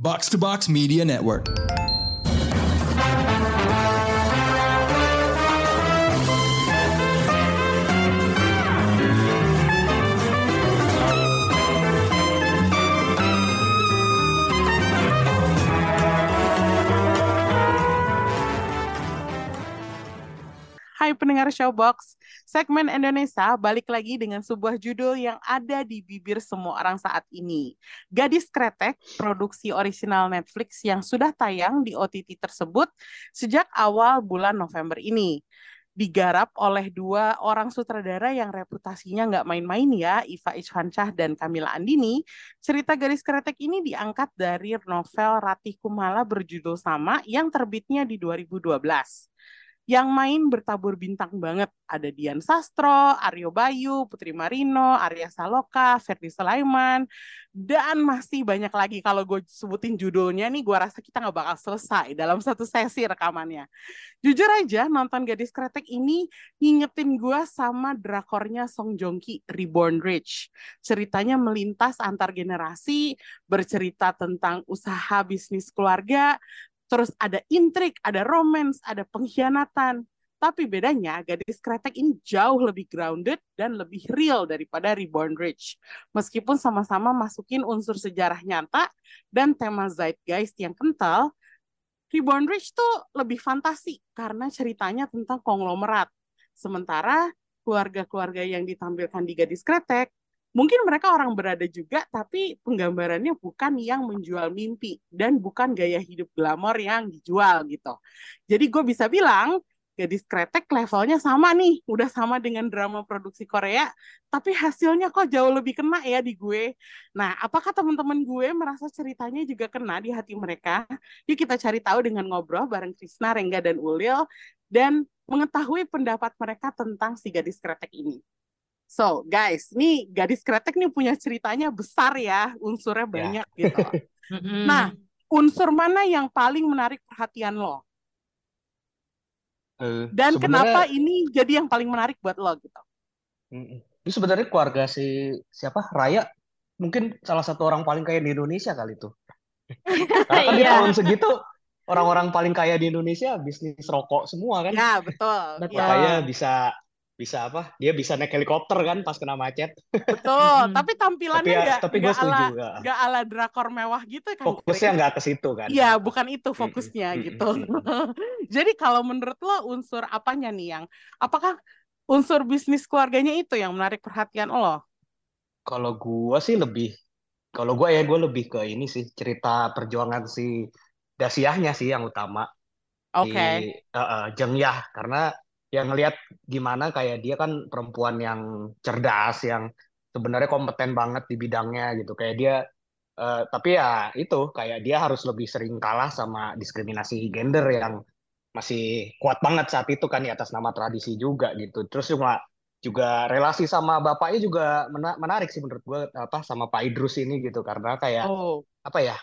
Box to Box Media Network. Hai pendengar Showbox, segmen Indonesia balik lagi dengan sebuah judul yang ada di bibir semua orang saat ini. Gadis Kretek, produksi orisinal Netflix yang sudah tayang di OTT tersebut sejak awal bulan November ini. Digarap oleh dua orang sutradara yang reputasinya nggak main-main ya, Iva Ishwansyah dan Kamila Andini. Cerita Gadis Kretek ini diangkat dari novel Ratih Kumala berjudul sama yang terbitnya di 2012 yang main bertabur bintang banget. Ada Dian Sastro, Aryo Bayu, Putri Marino, Arya Saloka, Ferdi Sulaiman, dan masih banyak lagi. Kalau gue sebutin judulnya nih, gue rasa kita nggak bakal selesai dalam satu sesi rekamannya. Jujur aja, nonton Gadis Kretek ini ngingetin gue sama drakornya Song Joong Ki, Reborn Rich. Ceritanya melintas antar generasi, bercerita tentang usaha bisnis keluarga, terus ada intrik, ada romance, ada pengkhianatan. Tapi bedanya gadis kretek ini jauh lebih grounded dan lebih real daripada Reborn Rich. Meskipun sama-sama masukin unsur sejarah nyata dan tema zeitgeist yang kental, Reborn Rich tuh lebih fantasi karena ceritanya tentang konglomerat. Sementara keluarga-keluarga yang ditampilkan di gadis kretek mungkin mereka orang berada juga, tapi penggambarannya bukan yang menjual mimpi dan bukan gaya hidup glamor yang dijual gitu. Jadi gue bisa bilang gadis kretek levelnya sama nih, udah sama dengan drama produksi Korea, tapi hasilnya kok jauh lebih kena ya di gue. Nah, apakah teman-teman gue merasa ceritanya juga kena di hati mereka? Yuk kita cari tahu dengan ngobrol bareng Krisna, Rengga, dan Ulil, dan mengetahui pendapat mereka tentang si gadis kretek ini. So, guys, nih gadis kretek nih punya ceritanya besar ya, unsurnya Ya. banyak gitu. Nah, unsur mana yang paling menarik perhatian lo? Eh, Dan kenapa ini jadi yang paling menarik buat lo gitu? Ini sebenarnya keluarga si siapa Raya mungkin salah satu orang paling kaya di Indonesia kali itu. Karena kan di Iya. tahun segitu orang-orang paling kaya di Indonesia bisnis rokok semua kan. Ya, betul. Betul. Ya, Makanya bisa bisa apa? Dia bisa naik helikopter kan pas kena macet. betul. Hmm. Tapi tampilannya Tapi ya, nggak tapi gue nggak setuju ala nggak. ala drakor mewah gitu kan? Fokusnya nggak ke situ kan. Iya, bukan itu fokusnya mm-mm, gitu. mm-mm. Jadi kalau menurut lo unsur apanya nih yang apakah unsur bisnis keluarganya itu yang menarik perhatian lo? Kalau gua sih lebih, kalau gua ya gue lebih ke ini sih cerita perjuangan si Dasiahnya sih yang utama. Oke. si uh, uh, Jeng Yah karena yang ngelihat gimana kayak dia kan perempuan yang cerdas yang sebenarnya kompeten banget di bidangnya gitu. Kayak dia uh, tapi ya itu kayak dia harus lebih sering kalah sama diskriminasi gender yang masih kuat banget saat itu kan di atas nama tradisi juga gitu. Terus juga juga relasi sama bapaknya juga mena- menarik sih menurut gue apa sama Pak Idrus ini gitu. Karena kayak Oh, apa ya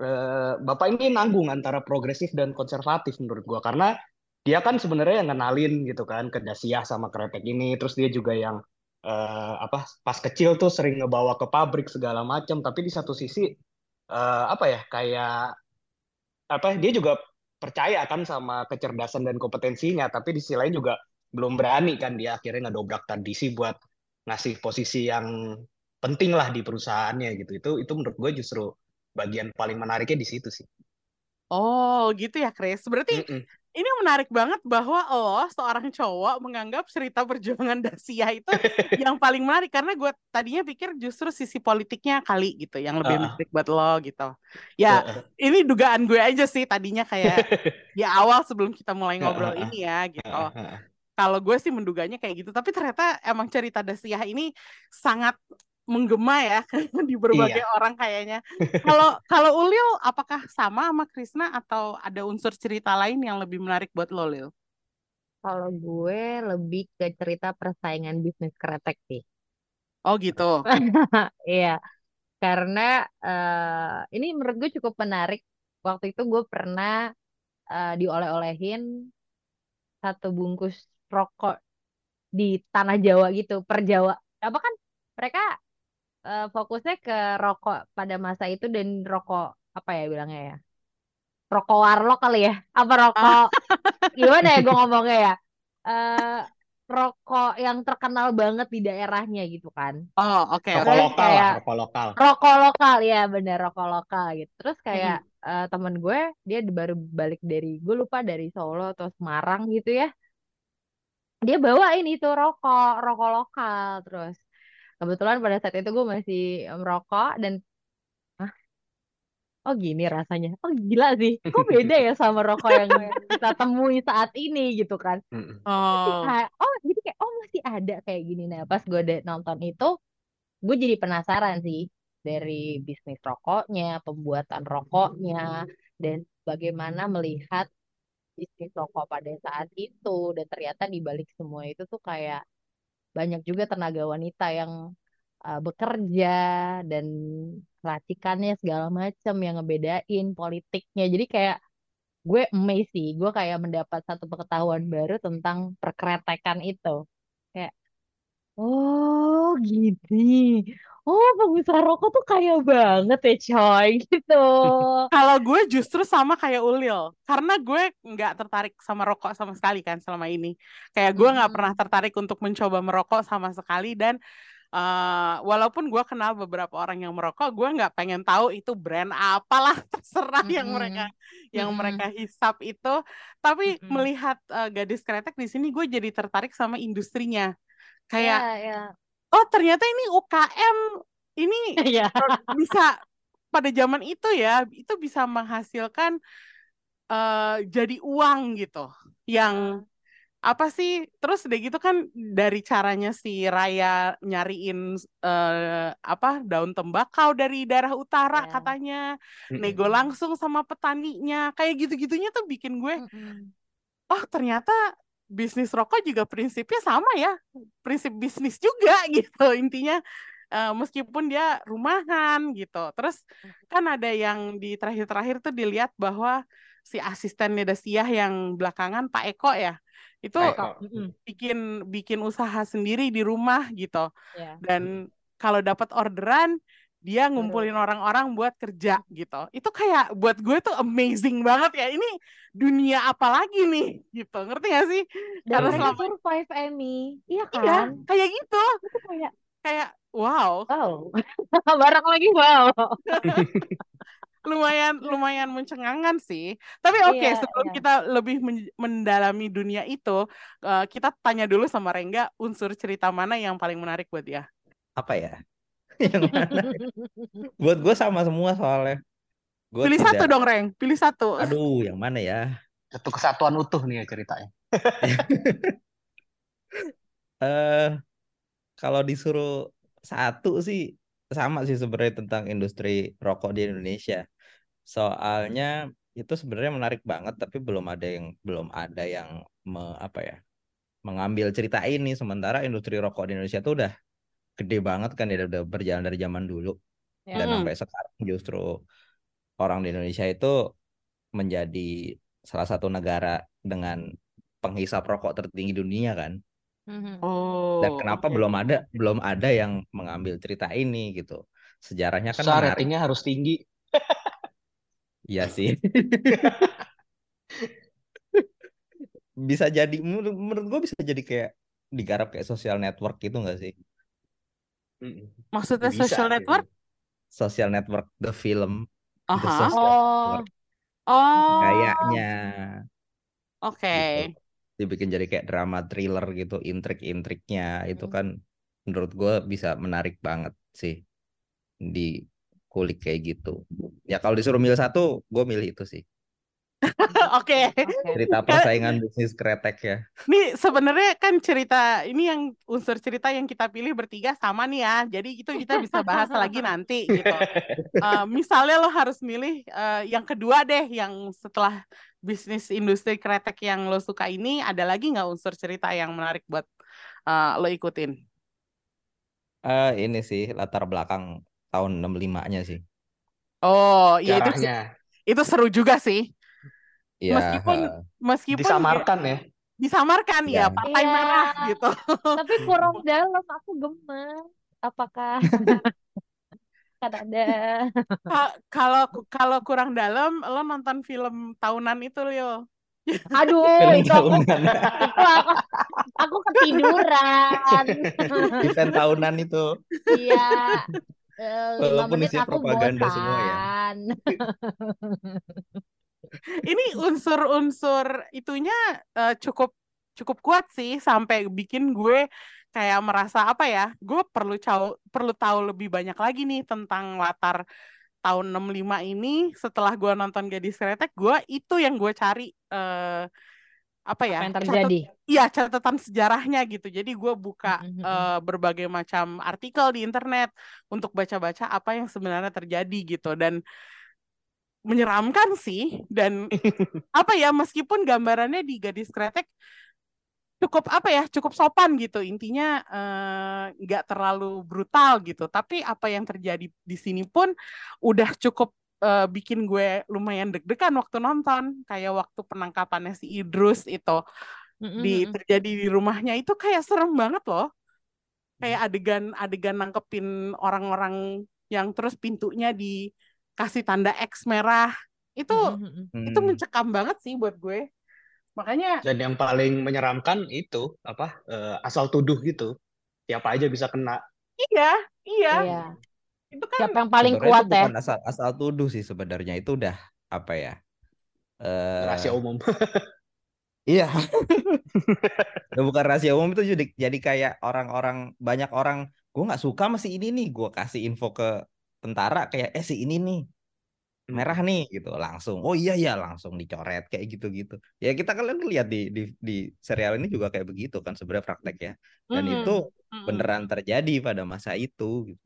eh, Bapak ini nanggung antara progresif dan konservatif menurut gua. Karena dia kan sebenarnya yang ngenalin gitu kan ke Dasiah sama Kretek ini terus dia juga yang eh, apa pas kecil tuh sering ngebawa ke pabrik segala macam tapi di satu sisi eh, apa ya kayak apa dia juga percaya kan sama kecerdasan dan kompetensinya tapi di sisi lain juga belum berani kan dia akhirnya ngedobrak tradisi buat ngasih posisi yang penting lah di perusahaannya gitu itu itu menurut gue justru bagian paling menariknya di situ sih. oh gitu ya, Chris. Berarti Mm-mm. Ini menarik banget bahwa lo seorang cowok menganggap cerita perjuangan Dasia itu yang paling menarik karena gue tadinya pikir justru sisi politiknya kali gitu yang lebih Ah. menarik buat lo gitu. Ya, Heeh. ini dugaan gue aja sih tadinya kayak di awal sebelum kita mulai ngobrol Heeh. ini ya gitu. Kalau gue sih menduganya kayak gitu, tapi ternyata emang cerita Dasia ini sangat menggema ya di berbagai Iya. orang kayaknya. Kalau kalau Ulil apakah sama sama Krisna atau ada unsur cerita lain yang lebih menarik buat lo, Lil? Kalau gue lebih ke cerita persaingan bisnis kretek sih. Oh gitu. Iya, karena eh, ini menurut gue cukup menarik. Waktu itu gue pernah eh, dioleh-olehin satu bungkus rokok di tanah Jawa gitu, per Jawa. Apa kan mereka eh, fokusnya ke rokok pada masa itu dan rokok apa ya bilangnya ya? Rokok warlock kali ya? Apa rokok gimana ya gue ngomongnya ya? Eh rokok yang terkenal banget di daerahnya gitu kan. Oh, oke, Rokok oke. Terus lokal lah, kayak rokok lokal. rokok lokal ya bener rokok lokal gitu. Terus kayak Mm-mm. eh, temen gue dia baru balik dari gue lupa dari Solo atau Semarang gitu ya. Dia bawain itu rokok rokok lokal terus kebetulan pada saat itu gue masih merokok dan ah oh gini rasanya. Oh gila sih. Kok beda ya sama rokok yang kita temui saat ini gitu kan? Oh, kayak oh jadi kayak oh masih ada kayak gini. Nah pas gue nonton itu gue jadi penasaran sih dari bisnis rokoknya pembuatan rokoknya dan bagaimana melihat bisnis rokok pada saat itu. Dan ternyata di balik semua itu tuh kayak banyak juga tenaga wanita yang uh, bekerja dan racikannya segala macam yang ngebedain politiknya. Jadi kayak gue amazed sih gue kayak mendapat satu pengetahuan baru tentang perkeretekan itu. Kayak oh gini oh pengusaha rokok tuh kaya banget ya coy gitu kalau gue justru sama kayak Ulil, karena gue nggak tertarik sama rokok sama sekali kan selama ini. Kayak gue nggak pernah Mm-mm. tertarik untuk mencoba merokok sama sekali dan eh, walaupun gue kenal beberapa orang yang merokok, gue nggak pengen tahu itu brand apalah terserah yang mereka yang Mm-mm. mereka hisap itu. Tapi Mm-mm. melihat eh, gadis kretek di sini, gue jadi tertarik sama industrinya. Kayak ya ya oh ternyata ini UKM ini ya bisa pada zaman itu ya itu bisa menghasilkan eh, jadi uang gitu. Yang apa sih terus udah gitu kan dari caranya si Raya nyariin eh, apa daun tembakau dari daerah utara Ya. katanya. Nego langsung sama petaninya. Kayak gitu-gitunya tuh bikin gue oh ternyata bisnis rokok juga prinsipnya sama ya. Prinsip bisnis juga gitu intinya. Eh, meskipun dia rumahan gitu. Terus kan ada yang di terakhir-terakhir tuh dilihat bahwa si asistennya Dasiah yang belakangan Pak Eko ya itu Eko. Bikin bikin usaha sendiri di rumah gitu. Ya. Dan kalau dapat orderan dia ngumpulin orang-orang buat kerja gitu. Itu kayak buat gue tuh amazing banget ya. Ini dunia apa lagi nih gitu. Ngerti gak sih? dan Karena selama survive Emmy iya iya kan kayak gitu. itu kayak Kayak wow, wow barang lagi wow lumayan lumayan mencengangkan sih. Tapi oke, Iya, sebelum iya. kita lebih men- mendalami dunia itu, eh, kita tanya dulu sama Rengga unsur cerita mana yang paling menarik buat dia. Apa ya? Yang mana? Buat gue sama semua soalnya. Gue Pilih satu tidak. dong, Reng. Pilih satu. Aduh, yang mana ya? Satu kesatuan utuh nih ya ceritanya. Eh, kalau disuruh satu sih sama sih sebenarnya tentang industri rokok di Indonesia. Soalnya itu sebenarnya menarik banget, tapi belum ada yang belum ada yang me- apa ya mengambil cerita ini. Sementara industri rokok di Indonesia tuh udah gede banget kan ya udah berjalan dari zaman dulu Ya. dan sampai sekarang justru orang di Indonesia itu menjadi salah satu negara dengan penghisap rokok tertinggi dunia kan. Mhm. Oh, Dan kenapa oke. belum ada belum ada yang mengambil cerita ini gitu. Sejarahnya kan menarik. ratingnya harus tinggi. Iya sih. Bisa jadi menurut, gue bisa jadi kayak digarap kayak social network gitu nggak sih? Mm-mm. Maksudnya Bisa social network? Social network the film, the Aha. social Oh, network Oh, kayaknya oke. gitu. Dibikin jadi kayak drama thriller gitu, intrik-intriknya itu Hmm. kan menurut gue bisa menarik banget sih di kulik kayak gitu. Ya kalau disuruh milih satu, gue milih itu sih. Oke. oke. Cerita persaingan bisnis kretek ya. Nih sebenarnya kan cerita ini yang unsur cerita yang kita pilih bertiga sama nih ya. Jadi itu kita bisa bahas lagi nanti gitu. Eh, misalnya lo harus milih eh, yang kedua deh, yang setelah bisnis industri kretek yang lo suka ini, ada lagi nggak unsur cerita yang menarik buat eh, lo ikutin? Eh ini sih latar belakang tahun 65-nya sih. Oh, iya itu itu seru juga sih. Ya, Meskipun meskipun ya- disamarkan ya. disamarkan ya Ya. partai Iya. merah gitu. Tapi kurang dalam aku gemes. Apakah. Ka- Kalau kalau kurang dalam, lo nonton film tahunan itu, Leo. Aduh, Film itu aku, tahunan. itu aku, aku ketiduran. Event tahunan itu. Iya, eh, Walaupun menit aku propaganda semua ya. Ini unsur-unsur itunya eh, cukup cukup kuat sih sampai bikin gue kayak merasa apa ya? Gue perlu tahu perlu tahu lebih banyak lagi nih tentang latar tahun 65 ini setelah gue nonton Gadis Kretek, gue itu yang gue cari eh apa ya? Apa yang terjadi? Iya, catatan sejarahnya gitu. Jadi gue buka Mm, eh, berbagai macam artikel di internet untuk baca-baca apa yang sebenarnya terjadi gitu dan menyeramkan sih. Dan apa ya meskipun gambarannya di Gadis Kretek cukup apa ya cukup sopan gitu. Intinya eh, nggak terlalu brutal gitu. Tapi apa yang terjadi di sini pun udah cukup eh, bikin gue lumayan deg-degan waktu nonton. Kayak waktu penangkapannya si Idrus itu Mm, di mm, mm. terjadi di rumahnya. Itu kayak serem banget loh. Kayak adegan adegan nangkepin orang-orang yang terus pintunya dikasih tanda X merah itu Mm, mm, mm. itu Hmm. mencekam banget sih buat gue makanya Dan yang paling menyeramkan itu apa eh, asal tuduh gitu. Siapa aja bisa kena. iya iya Iya. itu kan Siapa yang paling Sebenarnya kuat itu ya? bukan asal asal tuduh sih sebenarnya itu udah apa ya? Eh Rahasia umum. iya. Bukan rahasia umum itu jadi jadi kayak orang-orang banyak orang gue nggak suka sama si ini nih gue kasih info ke tentara kayak eh si ini nih merah nih gitu langsung oh iya ya langsung dicoret kayak gitu-gitu ya kita kalian lihat di di di serial ini juga kayak begitu kan sebenarnya praktek ya dan Mm-mm. itu Mm-mm. beneran terjadi pada masa itu gitu.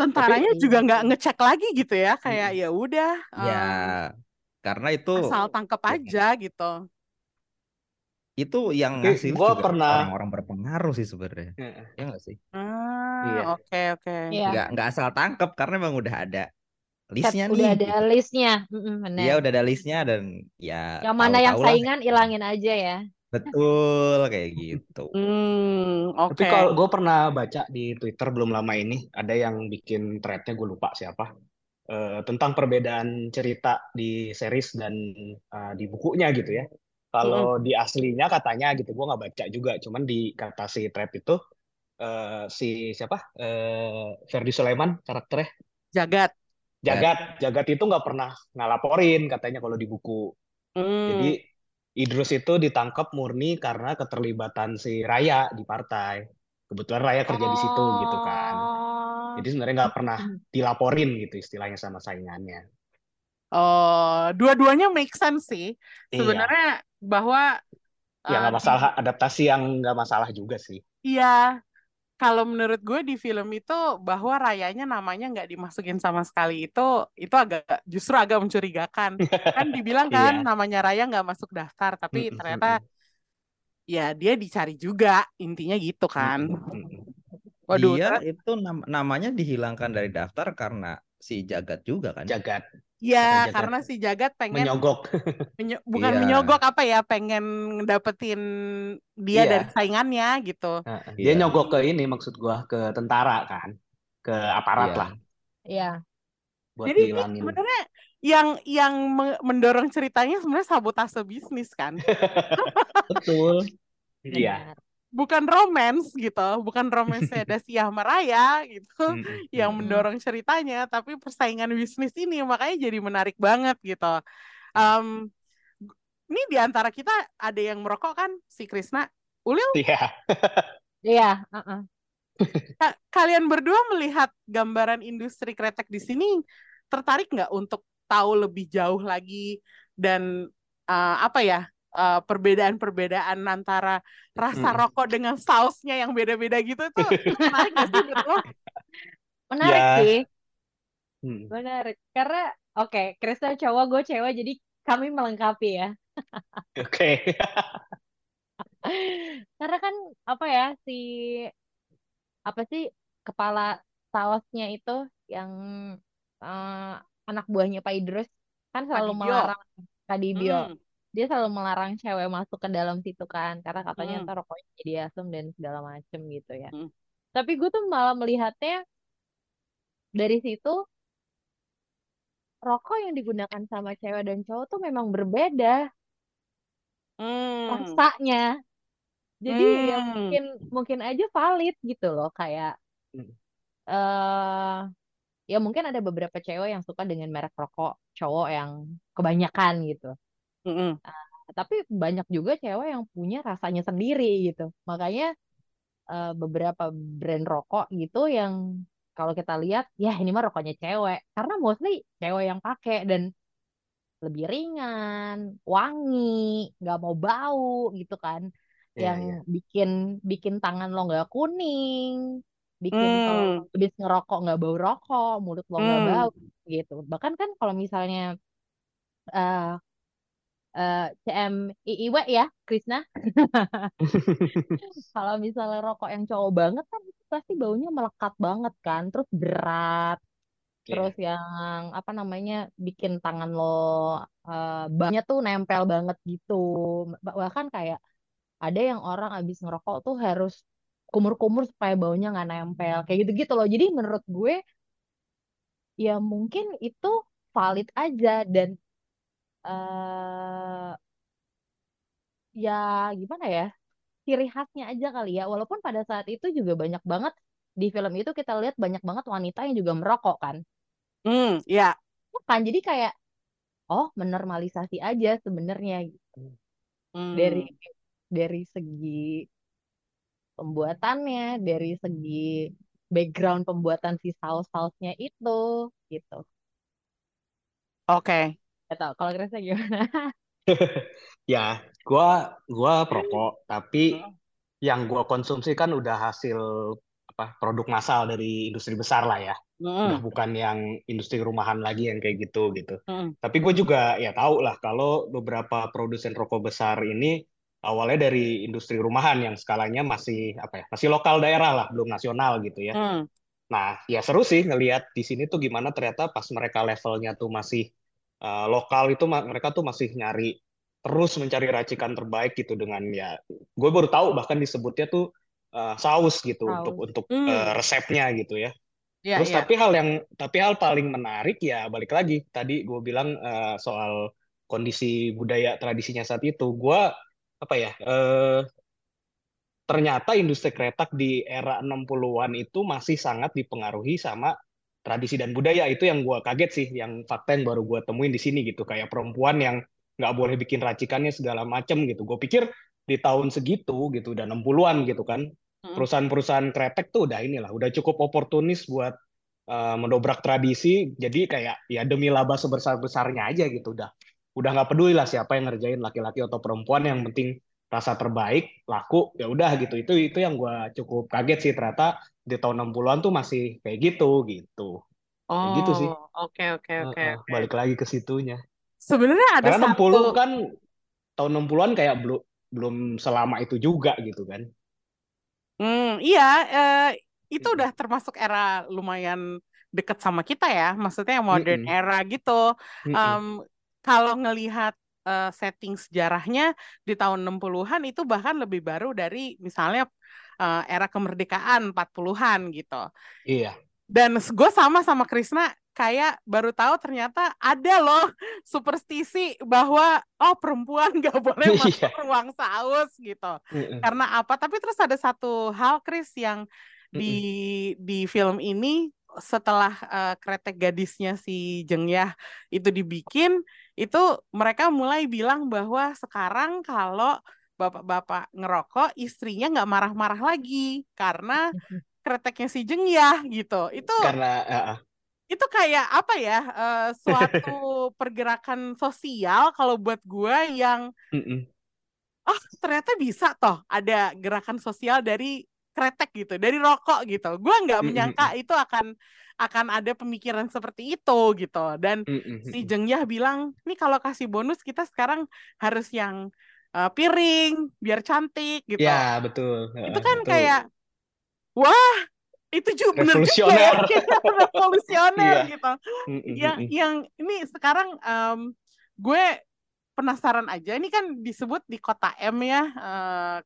tentaranya Tapi- juga nggak ngecek lagi gitu ya kayak ya udah ya karena itu asal tangkep ya, aja gitu itu yang ngasih gua juga pernah- orang-orang berpengaruh sih sebenarnya Heeh. ya nggak sih ah Iya. oke oke Iya. nggak nggak asal tangkep karena memang udah ada listnya Udah nih ada gitu. listnya. Mm-mm, bener. Iya udah ada listnya dan ya Yang mana yang saingan ilangin aja ya. betul kayak gitu hmm oke Tapi kalau gue pernah baca di Twitter belum lama ini ada yang bikin threadnya gue lupa siapa eh, tentang perbedaan cerita di series dan eh, di bukunya gitu ya. Kalau di aslinya katanya gitu gue nggak baca juga, cuman di kata si thread itu eh, si siapa eh, Ferdi Sulaiman karakternya jagat Jagat Jagat itu nggak pernah ngalaporin katanya kalau di buku. Hmm. Jadi Idrus itu ditangkap murni karena keterlibatan si Raya di partai. Kebetulan Raya kerja di situ gitu kan. Oh. Jadi sebenarnya nggak pernah dilaporin gitu istilahnya sama saingannya. Oh, dua-duanya make sense sih. Iya. Bahwa Ya nggak masalah adaptasi yang nggak masalah juga sih. Iya, kalau menurut gue di film itu bahwa rayanya namanya nggak dimasukin sama sekali itu itu agak justru agak mencurigakan. Kan dibilang kan Iya. namanya Raya nggak masuk daftar, tapi Mm-mm, ternyata ya dia dicari juga intinya gitu kan. Waduh, dia itu nam- namanya dihilangkan dari daftar karena si Jagat juga kan Jagat ya Jagat karena si Jagat pengen menyogok. menyo- bukan Iya. menyogok apa ya, pengen dapetin dia Iya. dari saingannya gitu. Dia Iya. nyogok ke ini maksud gua ke tentara kan, ke aparat Iya. lah Iya. buat Jadi ini sebenarnya yang yang me- mendorong ceritanya sebenarnya sabotase bisnis kan. betul Iya. Bukan romance gitu, bukan romansnya Dasia sama Raya gitu yang mendorong ceritanya, tapi persaingan bisnis ini makanya jadi menarik banget gitu. Em, ini di antara kita ada yang merokok kan si Krisna. Ulil, Iya. Iya. uh-uh. ka- kalian berdua melihat gambaran industri kretek di sini tertarik nggak untuk tahu lebih jauh lagi dan eh, apa ya eh, perbedaan-perbedaan antara rasa Mm. rokok dengan sausnya yang beda-beda gitu tuh menarik sih menurut? Menarik Ya. sih. Hmm. Menarik. Karena oke, Krista cowok, gue cewek, jadi kami melengkapi ya. Oke. Karena kan apa ya si apa sih kepala sausnya itu yang eh, anak buahnya Pak Idrus kan selalu Kadibio. melarang Kadibio. Hmm. Dia selalu melarang cewek masuk ke dalam situ kan karena katanya Hmm. ntar rokoknya jadi asem dan segala macem gitu ya. Hmm. Tapi gue tuh malah melihatnya dari situ rokok yang digunakan sama cewek dan cowok tuh memang berbeda Hmm. rasanya. Jadi ya Hmm. mungkin mungkin aja valid gitu loh kayak Hmm. eh ya mungkin ada beberapa cewek yang suka dengan merek rokok cowok yang kebanyakan gitu. Mm-mm. Tapi banyak juga cewek yang punya rasanya sendiri gitu. Makanya eh, beberapa brand rokok gitu yang kalau kita lihat ya ini mah rokoknya cewek karena mostly cewek yang pakai dan lebih ringan, wangi, nggak mau bau gitu kan. Iya, Yang iya. bikin bikin tangan lo nggak kuning, bikin kalau Hmm. habis ngerokok nggak bau rokok, mulut lo nggak Hmm. bau gitu. Bahkan kan kalau misalnya eh eh, CMIIW ya, Krisna, kalau misalnya rokok yang cowok banget kan itu pasti baunya melekat banget kan, terus berat, Iya. terus yang apa namanya bikin tangan lo eh, banyak tuh nempel banget gitu. Bah- Bahkan kayak ada yang orang abis ngerokok tuh harus kumur-kumur supaya baunya nggak nempel, kayak gitu-gitu loh. Jadi menurut gue ya mungkin itu valid aja dan eh ya gimana ya ciri khasnya aja kali ya. Walaupun pada saat itu juga banyak banget di film itu kita lihat banyak banget wanita yang juga merokok kan. Hmm, ya. Ya kan jadi kayak oh menormalisasi aja sebenarnya gitu. Hmm. dari dari segi pembuatannya, dari segi background pembuatan si saus-sausnya itu gitu. Oke. Gak tau kalau Krisnya gimana? Ya, gua gua perokok, tapi Hmm. yang gua konsumsi kan udah hasil apa produk massal dari industri besar lah ya. Udah Hmm. bukan yang industri rumahan lagi yang kayak gitu gitu. Hmm. Tapi gue juga ya tahu lah kalau beberapa produsen rokok besar ini awalnya dari industri rumahan yang skalanya masih apa ya, masih lokal daerah lah, belum nasional gitu ya. Hmm. Nah, ya seru sih ngelihat di sini tuh gimana ternyata pas mereka levelnya tuh masih uh, lokal itu mereka tuh masih nyari terus mencari racikan terbaik gitu dengan ya gue baru tahu bahkan disebutnya tuh uh, saus gitu untuk Saus. untuk Hmm. uh, resepnya gitu ya. Ya, Terus ya. tapi hal yang tapi hal paling menarik ya balik lagi tadi gue bilang uh, soal kondisi budaya tradisinya saat itu. Gue apa ya eh ternyata industri kretek di era 60-an itu masih sangat dipengaruhi sama tradisi dan budaya. Itu yang gue kaget sih, yang fakta yang baru gue temuin di sini gitu. Kayak perempuan yang nggak boleh bikin racikannya segala macem gitu. Gue pikir di tahun segitu gitu, udah 60-an gitu kan, Hmm. perusahaan-perusahaan kretek tuh udah inilah, udah cukup oportunis buat uh, mendobrak tradisi. Jadi kayak ya demi laba sebesar-besarnya aja gitu udah. Udah nggak peduli lah siapa yang ngerjain laki-laki atau perempuan, yang penting rasa terbaik laku ya udah gitu itu itu yang gue cukup kaget sih ternyata di tahun 60-an tuh masih kayak gitu gitu kayak gitu sih Oh, oke oke oke oke. balik lagi ke situnya Sebenarnya ada karena 60 satu kan tahun 60-an kayak belum belum selama itu juga gitu kan Hmm, iya, eh, itu udah termasuk era lumayan deket sama kita ya, maksudnya yang modern Mm-mm. era gitu. Mm-mm. Em, kalau ngelihat eh, setting sejarahnya di tahun 60-an itu bahkan lebih baru dari misalnya eh, era kemerdekaan 40-an gitu. iya Dan gue sama sama Krisna kayak baru tahu ternyata ada loh superstisi bahwa oh perempuan gak boleh masuk iya ruang saus gitu. Mm-mm. Karena apa? Tapi terus ada satu hal Kris yang di Mm-mm. di film ini setelah eh, kretek gadisnya si Jeng Yah itu dibikin, itu mereka mulai bilang bahwa sekarang kalau bapak-bapak ngerokok, istrinya nggak marah-marah lagi karena kreteknya si Jeng Yah gitu. Itu karena uh, uh, itu kayak apa ya? eh, suatu pergerakan sosial kalau buat gue yang mm-mm. oh ternyata bisa toh ada gerakan sosial dari kretek gitu, dari rokok gitu. Gue nggak menyangka itu akan akan ada pemikiran seperti itu gitu. Dan Mm-mm. si Mm-mm. Jeng Yah bilang, nih kalau kasih bonus kita sekarang harus yang eh, piring biar cantik gitu. ya betul Itu Uh, kan itu kayak wah itu juga bener juga ya revolusioner iya gitu. Mm-mm. Yang Mm-mm. yang ini sekarang em, gue penasaran aja. Ini kan disebut di kota M ya.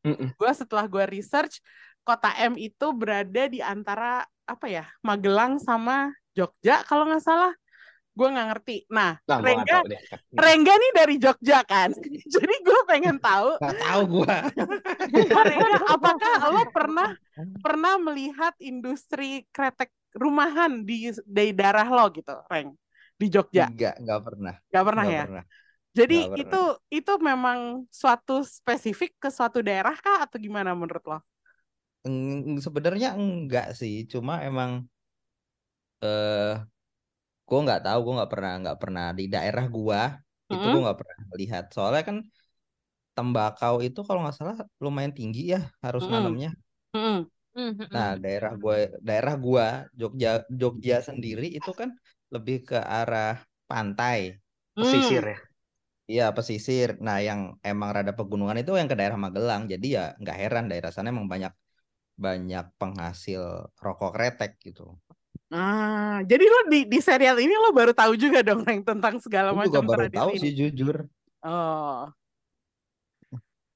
Mm-mm. gue setelah gue research kota M itu berada di antara apa ya Magelang sama Jogja kalau nggak salah. Gue nggak ngerti. Nah, Nah, Rengga. Rengga nih dari Jogja kan. Jadi gue pengen tahu, Nggak tahu gua. Rengga, apakah lo pernah pernah melihat industri kretek rumahan di di daerah lo gitu, Reng, di Jogja? Enggak, enggak pernah. Gak pernah Enggak ya? pernah. Jadi Nggak pernah. itu itu memang suatu spesifik ke suatu daerah kah atau gimana menurut lo? Sebenarnya enggak sih, cuma emang eh gua nggak tahu, gua nggak pernah nggak pernah di daerah gua itu Mm-mm. gua nggak pernah melihat. Soalnya kan tembakau itu kalau nggak salah lumayan tinggi ya harus Mm-mm. nanamnya. Mm-mm. Mhm. Nah, daerah gua daerah gua Jogja Jogja sendiri itu kan lebih ke arah pantai. Pesisir Hmm. ya. Iya, pesisir. Nah, yang emang rada pegunungan itu yang ke daerah Magelang. Jadi ya nggak heran daerah sana emang banyak banyak penghasil rokok kretek gitu. Ah, jadi lo di di serial ini lo baru tahu juga dong Reng tentang segala juga macam baru tradisi tahu ini. sih jujur. Oh,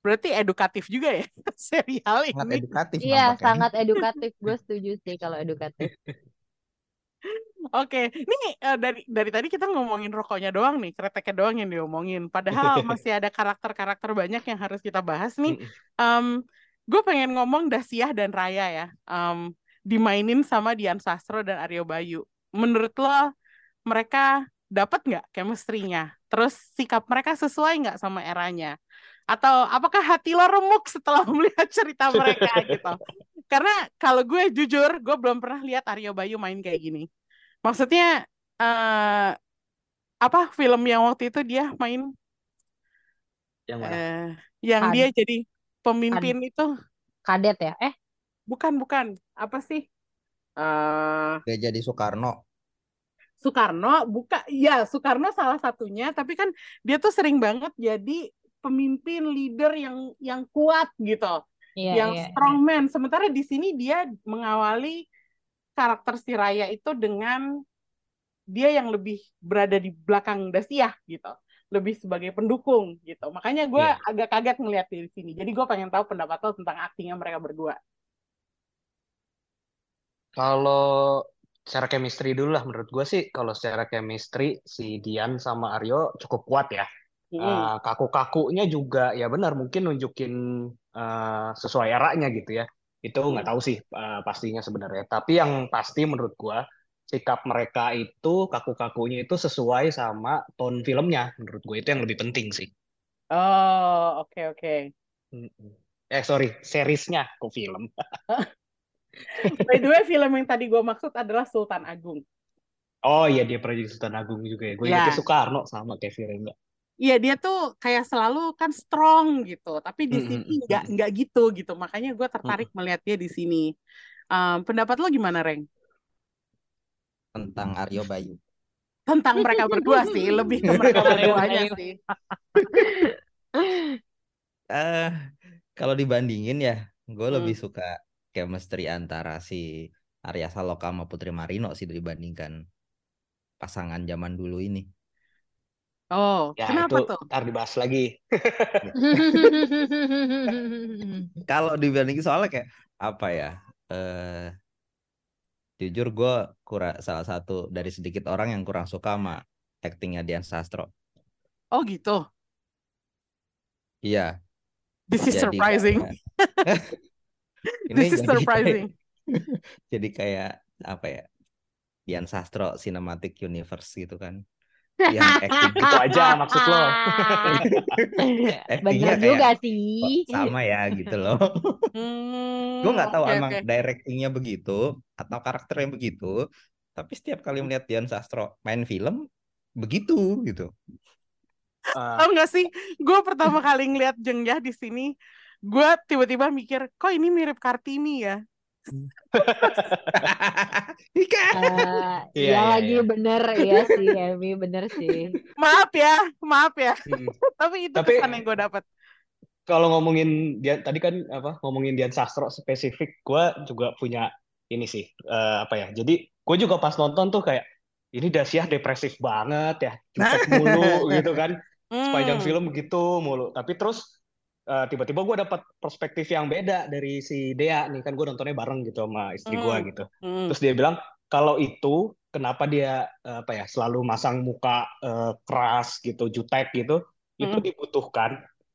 berarti edukatif juga ya serial Sangat ini. edukatif Iya, nampaknya. sangat edukatif. Gue setuju sih kalau edukatif. Oke, ini eh, dari dari tadi kita ngomongin rokoknya doang nih, kreteknya doang yang diomongin. Padahal masih ada karakter-karakter banyak yang harus kita bahas nih. Em, gue pengen ngomong Dasiah dan Raya ya. Em, dimainin sama Dian Sastro dan Aryo Bayu. Menurut lo mereka dapat nggak chemistry-nya? Terus sikap mereka sesuai nggak sama eranya? Atau apakah hati lo remuk setelah melihat cerita mereka gitu? Karena kalau gue jujur, gue belum pernah lihat Aryo Bayu main kayak gini. Maksudnya eh apa film yang waktu itu dia main Yang mana? eh yang Kad- dia jadi pemimpin itu Kadet ya? Eh, bukan bukan. Apa sih? eh Dia jadi Soekarno. Soekarno? Buka ya Soekarno salah satunya. Tapi kan dia tuh sering banget jadi pemimpin leader yang yang kuat gitu. Iya, yang iya, iya. strongman sementara di sini dia mengawali karakter si Raya itu dengan dia yang lebih berada di belakang Dasiah gitu. Lebih sebagai pendukung gitu. Makanya gue Iya. agak kaget ngeliat di sini. Jadi gue pengen tahu pendapat lo tentang aktingnya mereka berdua Kalau secara chemistry dulu lah menurut gue sih kalau secara chemistry si Dian sama Aryo cukup kuat ya. Mm-mm. Eh, kaku-kakunya juga ya benar mungkin nunjukin eh, sesuai eranya gitu ya. Itu nggak tahu sih eh, pastinya sebenarnya. Tapi yang pasti menurut gue sikap mereka itu kaku-kakunya itu sesuai sama tone filmnya. Menurut gue itu yang lebih penting sih. oh oke oke Mm-mm. Eh sorry, seriesnya kok film. by the way film yang tadi gue maksud adalah Sultan Agung Oh iya dia pernah jadi Sultan Agung juga ya. Gue ingetnya Soekarno sama kayak Virengga. Iya dia tuh kayak selalu kan strong gitu, tapi di Mm, sini mm, nggak mm. nggak gitu gitu. Makanya gue tertarik melihat dia di sini. Em, pendapat lo gimana, Reng? tentang Aryo Bayu. Tentang mereka berdua sih, lebih ke mereka berduanya Ayo. sih. Eh, kalau dibandingin ya, gue Hmm. lebih suka chemistry antara si Arya Saloka sama Putri Marino sih dibandingkan pasangan zaman dulu ini. Oh, Ya kenapa itu tuh? ntar dibahas lagi. Kalau dibandingin soalnya kayak apa ya? Eh, jujur gue kurang salah satu dari sedikit orang yang kurang suka sama aktingnya Dian Sastro. Oh gitu. Iya, This is jadi surprising. ini This is jadi surprising. kayak, jadi kayak apa ya? Dian Sastro Cinematic Universe gitu kan. Yang acting Itu aja maksud lo. Bener kayak juga sih. sama ya gitu loh. Hmm, Gue nggak tahu oke emang oke. directingnya begitu atau karakternya begitu. Tapi setiap kali melihat Dian Sastro main film begitu gitu. Eh, Tahu nggak sih? Gue pertama kali ngeliat Jeng Yah di sini, gue tiba-tiba mikir, kok ini mirip Kartini ya? Ika. Eh, Iya, ya iya, lagi iya. bener ya sih, Emi bener sih. Maaf ya, maaf ya. mm. Tapi itu Tapi- kesan yang gue dapat. Kalau ngomongin Dian tadi kan apa ngomongin Dian Sastro spesifik, gue juga punya ini sih eh, apa ya. Jadi gue juga pas nonton tuh kayak ini Dasyah depresif banget ya, jutek mulu gitu kan. Sepanjang Hmm. film gitu mulu. Tapi terus eh, tiba-tiba gue dapat perspektif yang beda dari si Dea nih kan gue nontonnya bareng gitu sama istri gue Hmm. gitu. Hmm. Terus dia bilang kalau itu kenapa dia eh, apa ya selalu masang muka eh, keras gitu, jutek gitu, itu Mm. dibutuhkan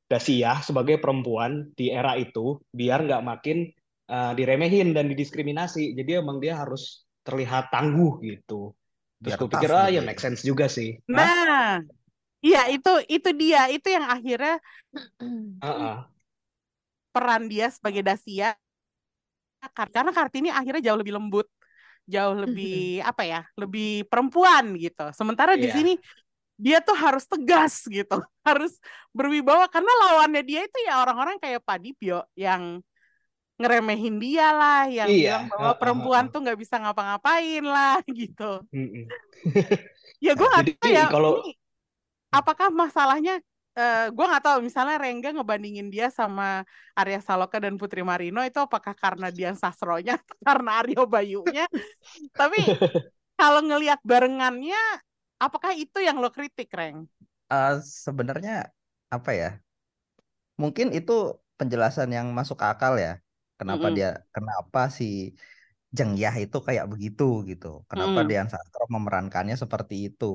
Dasia sebagai perempuan di era itu biar nggak makin eh, diremehin dan didiskriminasi. Jadi emang dia harus terlihat tangguh gitu. Terus gue pikir ah gitu ya ya. make sense juga sih. Hah? Iya itu itu dia itu yang akhirnya Heeh. peran dia sebagai Dacia karena Kartini akhirnya jauh lebih lembut, jauh lebih apa ya, lebih perempuan gitu. Sementara di Iya. sini dia tuh harus tegas gitu, harus berwibawa karena lawannya dia itu ya orang-orang kayak Pak Dipyo yang ngeremehin dia lah, yang Iya. bilang bahwa perempuan heeh. tuh nggak bisa ngapa-ngapain lah gitu. Ya gue nggak jadi tahu ya kalau ini apakah masalahnya eh gue nggak tahu misalnya Rengga ngebandingin dia sama Arya Saloka dan Putri Marino itu apakah karena Dian Sastronya atau karena Aryo Bayunya tapi kalau ngelihat barengannya apakah itu yang lo kritik Reng Eh, sebenarnya apa ya? Mungkin itu penjelasan yang masuk akal ya. Kenapa Mm-mm. dia, kenapa si Jeng Yah itu kayak begitu gitu. Kenapa. Dian Sastro memerankannya seperti itu.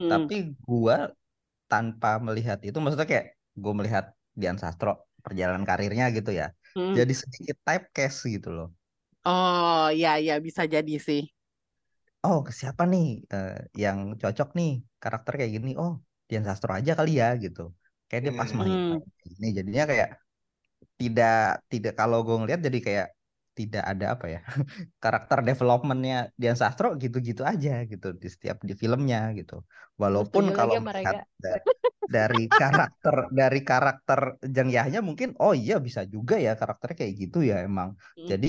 Mm. Tapi gua tanpa melihat itu, maksudnya kayak gue melihat Dian Sastro perjalanan karirnya gitu ya. Mm. Jadi sedikit typecast gitu loh. oh ya ya bisa jadi sih Oh, siapa nih eh, yang cocok nih karakter kayak gini? Oh, Dian Sastro aja kali ya gitu. Kayak dia pas main Hmm. gini. Jadinya kayak tidak tidak kalau gue ngeliat jadi kayak tidak ada apa ya karakter developmentnya Dian Sastro gitu-gitu aja gitu di setiap di filmnya gitu. Walaupun kalau melihat Rega. da- dari karakter dari karakter Jang Yahya mungkin oh iya bisa juga ya karakternya kayak gitu ya emang. Mm. Jadi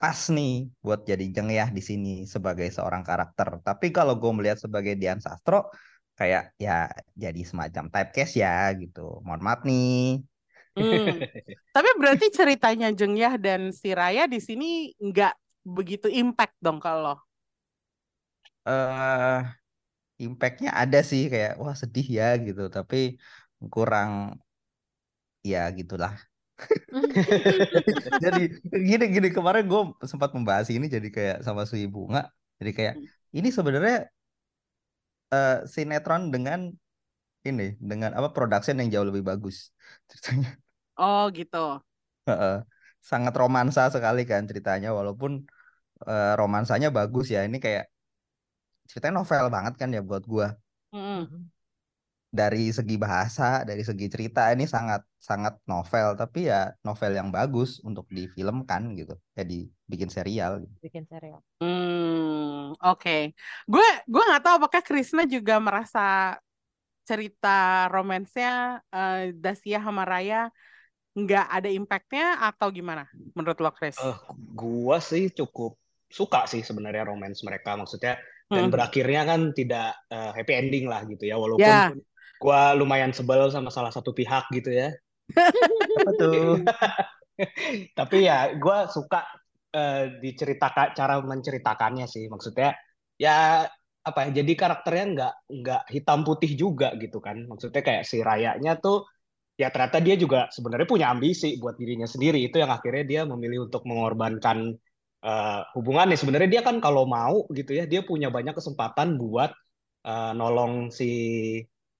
pas nih buat jadi Jeng Yah di sini sebagai seorang karakter. Tapi kalau gue melihat sebagai Dian Sastro kayak ya jadi semacam typecast ya gitu. Mohon maaf nih. Hmm. Tapi berarti ceritanya Jeng Yah dan si Raya di sini nggak begitu impact dong kalau eh impactnya ada sih kayak wah sedih ya gitu. Tapi kurang ya gitulah. Jadi gini gini kemarin gue sempat membahas ini jadi kayak sama Sui Bunga. Jadi kayak ini sebenarnya eh, sinetron dengan ini dengan apa production yang jauh lebih bagus ceritanya. Oh gitu Heeh. Sangat romansa sekali kan ceritanya walaupun eh, romansanya bagus ya. Ini kayak ceritanya novel banget kan ya buat gua. Mm-mm. Dari segi bahasa, dari segi cerita ini sangat sangat novel tapi ya novel yang bagus untuk difilmkan gitu. Ya dibikin serial gitu. bikin serial. Hmm, oke. Gue gue nggak tahu apakah Krisna juga merasa cerita romansnya eh, Dasia sama Raya nggak ada impactnya atau gimana menurut lo, Chris? Eh, gua sih cukup suka sih sebenarnya romance mereka maksudnya dan Hmm. berakhirnya kan tidak eh, happy ending lah gitu ya walaupun Ya. gua lumayan sebel sama salah satu pihak gitu ya Apa tuh? tapi ya gua suka eh, diceritakan cara menceritakannya sih maksudnya ya apa ya jadi karakternya nggak nggak hitam putih juga gitu kan maksudnya kayak si Rayanya tuh ya ternyata dia juga sebenarnya punya ambisi buat dirinya sendiri itu yang akhirnya dia memilih untuk mengorbankan eh, hubungannya sebenarnya dia kan kalau mau gitu ya dia punya banyak kesempatan buat eh, nolong si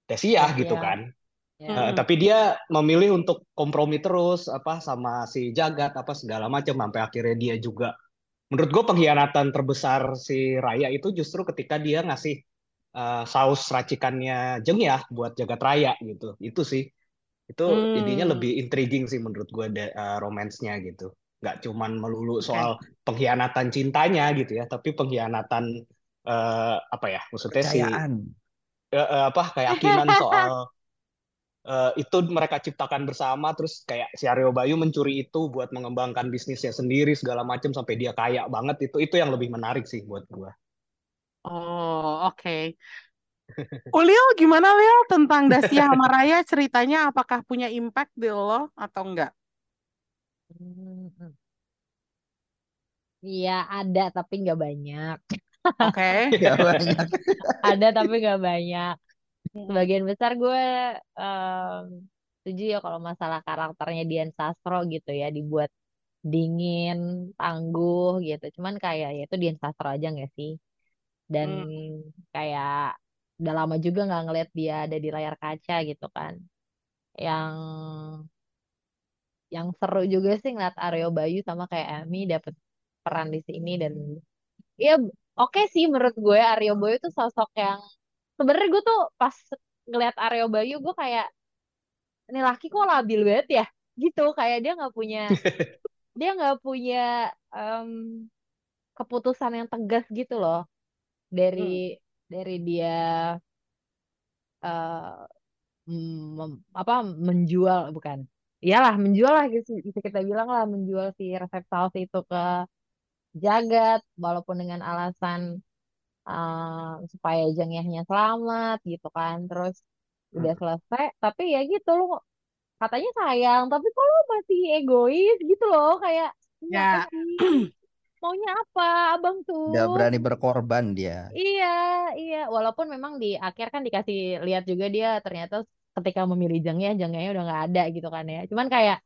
Desia gitu Desia. kan Ya. Mm-mm. tapi dia memilih untuk kompromi terus apa sama si Jagat apa segala macam sampai akhirnya dia juga menurut gue pengkhianatan terbesar si Raya itu justru ketika dia ngasih eh, saus racikannya Jeng ya buat Jagat Raya gitu itu sih itu jadinya Hmm. lebih intriguing sih menurut gue romansnya gitu nggak cuman melulu soal pengkhianatan cintanya gitu ya tapi pengkhianatan eh, apa ya maksudnya si Kepercayaan. eh, eh, apa keyakinan soal eh, itu mereka ciptakan bersama terus kayak si Aryo Bayu mencuri itu buat mengembangkan bisnisnya sendiri segala macam sampai dia kaya banget itu itu yang lebih menarik sih buat gua. Oh, oke. Ulil gimana Lil tentang Dasia sama Raya ceritanya apakah punya impact di lo atau enggak? Iya ada tapi nggak banyak. Oke. Gak banyak. Ada tapi nggak banyak. Sebagian besar gue em, setuju ya kalau masalah karakternya Dian Sastro gitu ya dibuat dingin, tangguh gitu. Cuman kayak ya itu Dian Sastro aja nggak sih? dan Hmm. kayak udah lama juga nggak ngeliat dia ada di layar kaca gitu kan. Yang yang seru juga sih ngeliat Aryo Bayu sama kayak Emi dapet peran di sini dan ya oke sih menurut gue Aryo Bayu tuh sosok yang sebenarnya gue tuh pas ngeliat Aryo Bayu gue kayak ini laki kok labil banget ya? Gitu kayak dia nggak punya dia nggak punya em, keputusan yang tegas gitu loh. Dari dari dia eh mem- apa menjual bukan. Iyalah menjual lah gitu. Bisa kita bilang lah menjual si resep saus itu ke jagat walaupun dengan alasan eh, supaya jengyahnya selamat gitu kan. Terus udah selesai tapi ya gitu loh katanya sayang tapi kok lo masih egois gitu loh. Kayak "Ini Ya. Maunya apa abang tuh Nggak berani berkorban dia. Iya, iya. Walaupun memang di akhir kan dikasih lihat juga dia ternyata ketika memilih Jengnya, Jengnya udah nggak ada gitu kan ya. Cuman kayak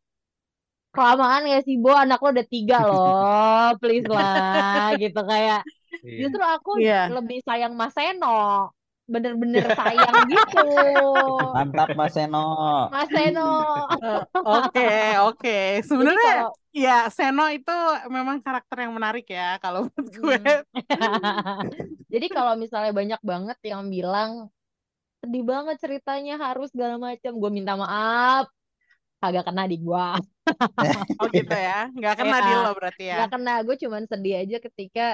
kelamaan ya sih Bo, anak lo udah tiga loh, please lah gitu kayak. Iya. Justru aku Iya. lebih sayang Mas Seno, bener-bener sayang gitu, Mantap Mas Seno. Mas Seno. Oke, oke. Sebenarnya kalau ya Seno itu memang karakter yang menarik ya kalau menurut gue. Hmm. Jadi kalau misalnya banyak banget yang bilang sedih banget ceritanya harus segala macam, gue minta maaf, kagak kena di gua. Oh gitu ya. Nggak kena Iya. di lo berarti ya. Gak kena, gue cuman sedih aja ketika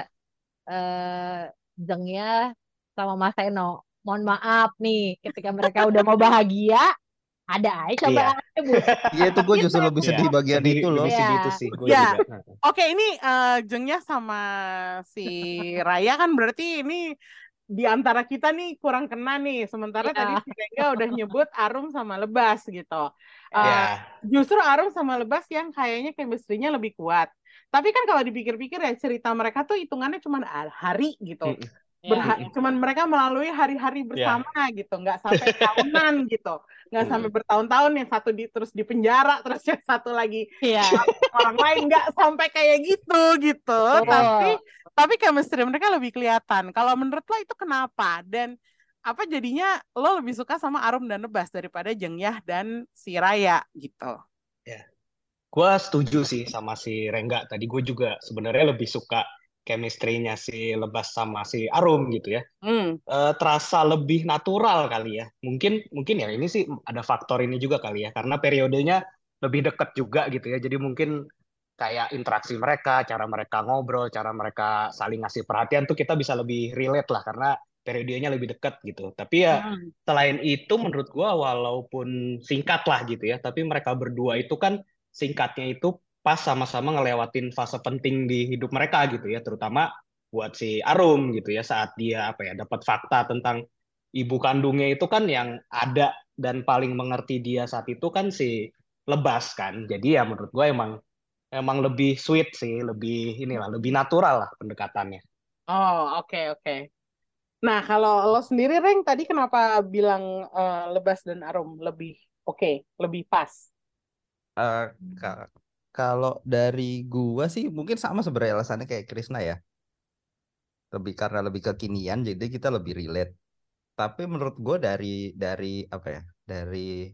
eh Zengnya sama Mas Seno. Mohon maaf nih, ketika mereka udah mau bahagia, ada aja coba Bu. Iya itu gue justru lebih Iya, sedih bagian sedih- itu loh. lebih Iya. segitu sih gue Iya. juga. Oke, ini eh, Jengnya sama si Raya kan berarti ini di antara kita nih kurang kena nih. Sementara Iya. tadi si Rengga udah nyebut Arum sama Lebas gitu. Eh, Ya, justru Arum sama Lebas yang kayaknya chemistry-nya lebih kuat. Tapi kan kalau dipikir-pikir ya cerita mereka tuh hitungannya cuma hari gitu. Berha- Mm-mm. cuman mereka melalui hari-hari bersama gitu, nggak sampai tahunan gitu, nggak sampai bertahun-tahun yang satu di terus di penjara, terus yang satu lagi Iya. orang lain nggak sampai kayak gitu gitu. Betul. Tapi tapi chemistry mereka lebih kelihatan. Kalau menurut lo itu kenapa? Dan apa jadinya lo lebih suka sama Arum dan Lebas daripada Jengyah dan si Raya gitu? gue setuju sih sama si Rengga. Tadi gue juga sebenarnya lebih suka chemistry-nya si Lebas sama si Arum gitu ya. Hmm. Eh, terasa lebih natural kali ya. Mungkin mungkin ya ini sih ada faktor ini juga kali ya. Karena periodenya lebih dekat juga gitu ya. Jadi mungkin kayak interaksi mereka, cara mereka ngobrol, cara mereka saling ngasih perhatian tuh kita bisa lebih relate lah karena periodenya lebih dekat gitu. Tapi ya Hmm. selain itu menurut gua walaupun singkat lah gitu ya, tapi mereka berdua itu kan singkatnya itu pas sama-sama ngelewatin fase penting di hidup mereka gitu ya, terutama buat si Arum gitu ya saat dia apa ya dapat fakta tentang ibu kandungnya itu kan yang ada dan paling mengerti dia saat itu kan si Lebas kan. Jadi ya menurut gua emang emang lebih sweet sih, lebih inilah, lebih natural lah pendekatannya. Oh oke oke. Nah kalau lo sendiri Reng tadi kenapa bilang eh, Lebas dan Arum lebih oke, lebih pas? Ka- kalau dari gua sih mungkin sama sebenarnya alasannya kayak Krisna ya. Lebih karena lebih kekinian jadi kita lebih relate. Tapi menurut gua dari dari apa ya? Dari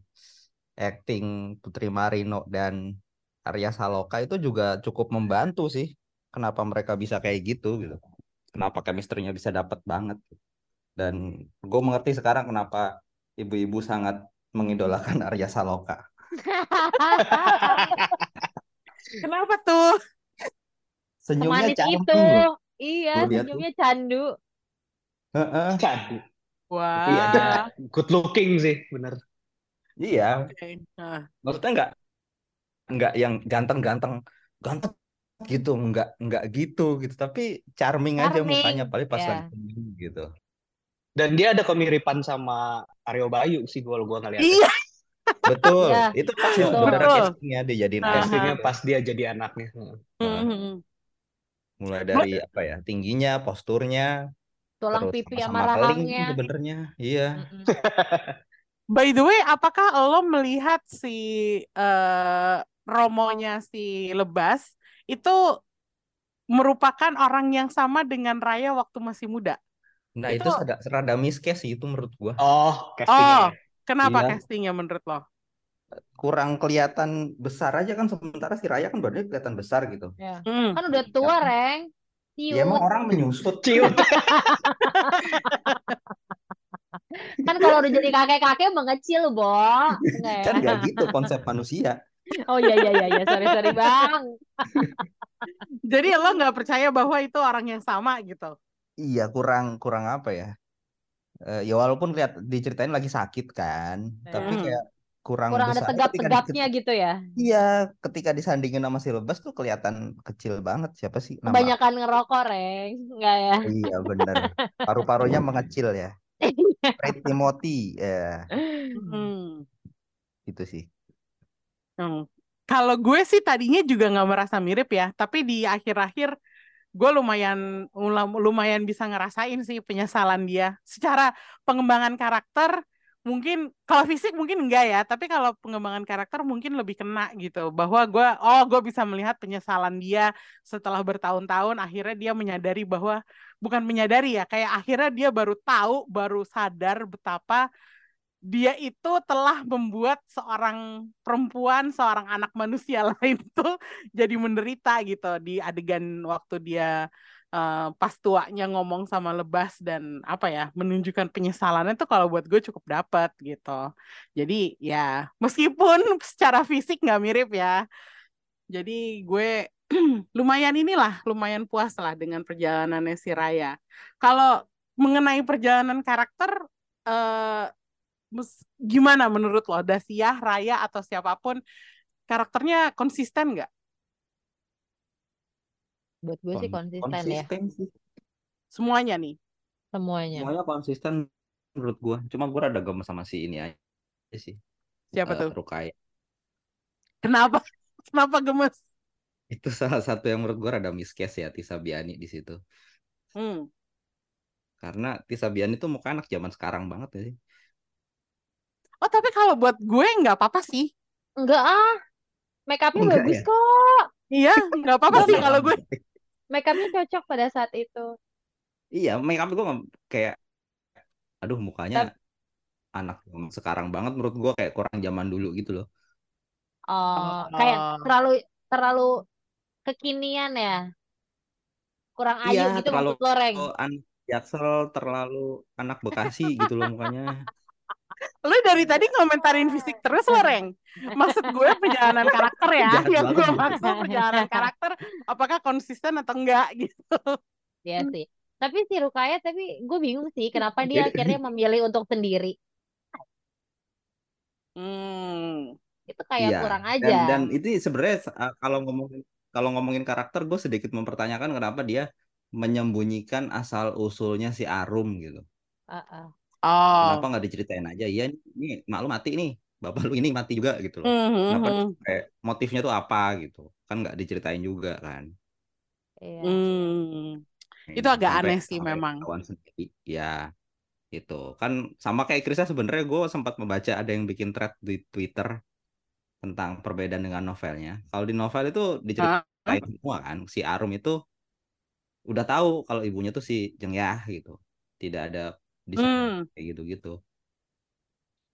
acting Putri Marino dan Arya Saloka itu juga cukup membantu sih. Kenapa mereka bisa kayak gitu gitu. Kenapa chemistry-nya bisa dapat banget. Dan gue mengerti sekarang kenapa ibu-ibu sangat mengidolakan Arya Saloka. Kenapa tuh? Senyumnya Semanis cantik itu. Iya, lihat tuh. senyumnya candu. Heeh. Candu. Wah. Iya, dia good looking sih, bener. Iya, Oke. Nah, maksudnya nggak nggak yang ganteng-ganteng ganteng gitu, nggak nggak gitu gitu, tapi charming aja Charming, mukanya paling pas ya. lagi gitu. Dan dia ada kemiripan sama Aryo Bayu sih kalau gua ngeliat. Iya. Betul, Iya, itu pas betul. sebenarnya Betul. castingnya dijadiin Aha. Castingnya gitu. pas dia jadi anaknya. Nah, Hmm. mulai dari apa ya, tingginya, posturnya, Tulang terus pipi sama keling rahangnya. sebenarnya. Iya. By the way, apakah lo melihat si eh, Romonya si Lebas itu merupakan orang yang sama dengan Raya waktu masih muda? Nah, Itu itu rada, sih itu menurut gua. Oh, oh, castingnya. kenapa Iya, castingnya menurut lo? Kurang kelihatan besar aja kan sementara si Raya kan badannya kelihatan besar gitu. Ya. Hmm. Kan udah tua, Reng. Ya emang Ciut. orang menyusut. Ciut. Kan kalau udah jadi kakek-kakek mengecil, Bo. Enggak ya? Kan nggak gitu konsep manusia. Oh iya iya iya iya, sorry sorry, Bang. Jadi lo nggak percaya bahwa itu orang yang sama gitu? Iya, kurang kurang apa ya? Eh, ya walaupun lihat diceritain lagi sakit kan, tapi Hmm. kayak kurang Kurang ada besar ketika tegap-tegapnya di- gitu ya. Iya, ketika disandingin sama Silbas tuh kelihatan kecil banget. Siapa sih nama? Kebanyakan ngerokok, Reng. Enggak ya? Iya, bener. Paru-parunya mengecil ya. Ray Timothy, ya, Hmm. itu sih. Hmm. Kalau gue sih tadinya juga nggak merasa mirip ya, tapi di akhir-akhir gue lumayan lumayan bisa ngerasain sih penyesalan dia. Secara pengembangan karakter mungkin kalau fisik mungkin enggak ya, tapi kalau pengembangan karakter mungkin lebih kena gitu. Bahwa gue oh gue bisa melihat penyesalan dia setelah bertahun-tahun akhirnya dia menyadari bahwa bukan menyadari ya, kayak akhirnya dia baru tahu, baru sadar betapa dia itu telah membuat seorang perempuan, seorang anak manusia lain itu jadi menderita gitu di adegan waktu dia eh, pas tuanya ngomong sama Lebas dan apa ya menunjukkan penyesalannya tuh kalau buat gue cukup dapat gitu. Jadi ya meskipun secara fisik nggak mirip ya, jadi gue lumayan inilah, lumayan puas lah dengan perjalanannya si Raya. Kalau mengenai perjalanan karakter, mus- gimana menurut lo? Dasia, Raya, atau siapa pun, karakternya konsisten nggak? Buat gue sih Kon- konsisten ya konsisten sih. Semuanya nih. semuanya. Semuanya konsisten menurut gua. Cuma gua rada gemes sama si ini aja sih. Siapa Eh, tuh? Rukai. Kenapa? Kenapa gemes? Itu salah satu yang menurut gua rada miscast ya Tisa Biani di situ. Hmm. Karena Tisa Biani tuh muka anak zaman sekarang banget ya sih. Oh, tapi kalau buat gue nggak apa-apa sih. Enggak ah. Make upnya bagus ya? kok. Iya, nggak apa-apa sih kalau gue. Make upnya cocok pada saat itu. Iya, make up gue kayak aduh mukanya Tap- anak sekarang banget menurut gua kayak kurang zaman dulu gitu loh. Oh, kayak Oh. terlalu terlalu kekinian ya. Kurang ayu Iya, gitu terlalu maksud lo, Reng. Jaksel terlalu anak Bekasi gitu loh mukanya. Lo dari tadi ngomentarin fisik terus lo, Reng. Maksud gue perjalanan karakter ya. Jahat Yang gue maksud perjalanan karakter, apakah konsisten atau enggak gitu. Iya sih. Tapi si Rukaya, tapi gue bingung sih kenapa dia akhirnya memilih untuk sendiri. Hmm. Itu kayak Iya, kurang Dan aja. dan itu sebenarnya uh, kalau ngomongin kalau ngomongin karakter gue sedikit mempertanyakan kenapa dia menyembunyikan asal usulnya si Arum gitu. Heeh. Oh. Kenapa nggak diceritain aja? Iya, nih mak lu mati nih, bapak lu ini mati juga gitu loh. Kenapa Mhm. kayak motifnya tuh apa gitu? Kan nggak diceritain juga kan. Iya. Hmm. Itu Hmm, agak sampai aneh sih sampai memang. sendiri. Ya, itu kan sama kayak Krisa sebenarnya gue sempat membaca ada yang bikin thread di Twitter tentang perbedaan dengan novelnya. Kalau di novel itu diceritain semua kan, si Arum itu udah tahu kalau ibunya tuh si Jengyah gitu. Tidak ada di sana Hmm. kayak gitu-gitu.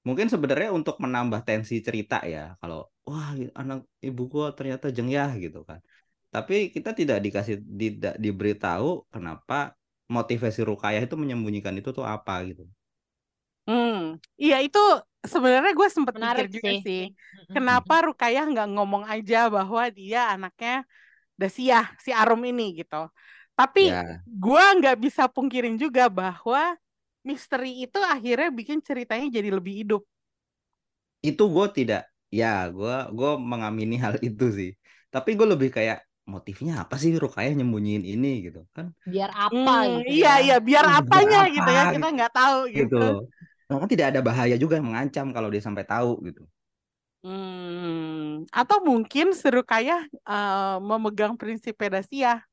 Mungkin sebenarnya untuk menambah tensi cerita ya, kalau wah anak ibu gua ternyata Jengyah gitu kan. Tapi kita tidak dikasih tidak diberitahu kenapa motivasi Rukayah itu menyembunyikan itu tuh apa gitu. Hmm. Iya itu sebenarnya gue sempet Menarik pikir juga sih. sih. Kenapa Rukayah nggak ngomong aja bahwa dia anaknya Dasiah, si Arum ini gitu. Tapi Ya, gue nggak bisa pungkirin juga bahwa misteri itu akhirnya bikin ceritanya jadi lebih hidup. itu gue tidak ya gue gue mengamini hal itu sih. Tapi gue lebih kayak motifnya apa sih Rukayah nyembunyiin ini gitu kan Biar apa Hmm, gitu iya ya. iya biar Hmm, biar apanya gitu ya apa kita nggak tahu gitu. gitu. Nah, kan tidak ada bahaya juga yang mengancam kalau dia sampai tahu gitu. Hmm, atau mungkin Serukaya eh, memegang prinsip Pedasia.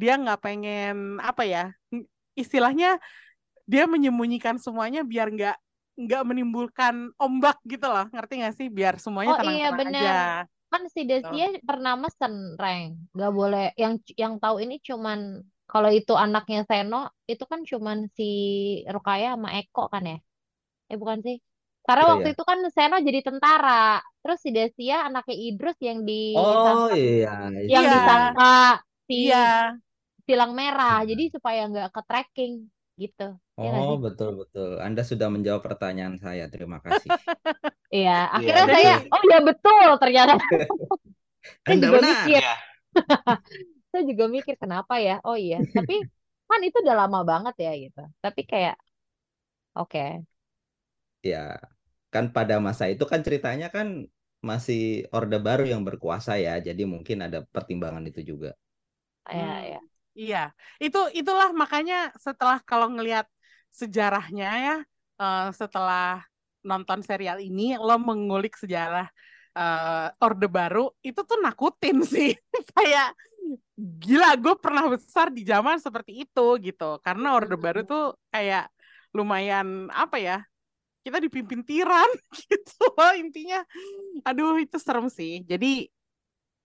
Dia nggak pengen apa ya, istilahnya dia menyembunyikan semuanya biar nggak nggak menimbulkan ombak gitu loh, ngerti nggak sih? Biar semuanya Oh iya tenang-tenang bener. aja. Kan si Desia pernah mesen, Reng. Gak boleh, yang yang tahu ini cuman kalau itu anaknya Seno itu kan cuman si Rukaya sama Eko kan ya eh bukan sih karena Iya, waktu iya. itu kan Seno jadi tentara terus si Desia anaknya Idrus yang Oh disangka iya, yang Iya. disangka si Iya. silang merah Hmm. jadi supaya nggak ke tracking gitu ya nggak Oh sih betul betul. Anda sudah menjawab pertanyaan saya. Terima kasih. iya Iya, akhirnya betul. saya oh ya betul ternyata saya Anda juga benar. mikir Iya. saya juga mikir kenapa ya oh iya tapi kan itu udah lama banget ya gitu tapi kayak oke Ya, kan pada masa itu kan ceritanya kan masih Orde Baru yang berkuasa ya. Jadi mungkin ada pertimbangan itu juga. ya Hmm. ya Iya, itu itulah makanya setelah kalau ngelihat sejarahnya ya, eh, setelah nonton serial ini, lo mengulik sejarah eh, Orde Baru, itu tuh nakutin sih. Kayak gila, gue pernah besar di zaman seperti itu gitu. Karena Orde Baru tuh kayak lumayan apa ya? Kita dipimpin tiran gitu loh intinya. Aduh, itu serem sih. Jadi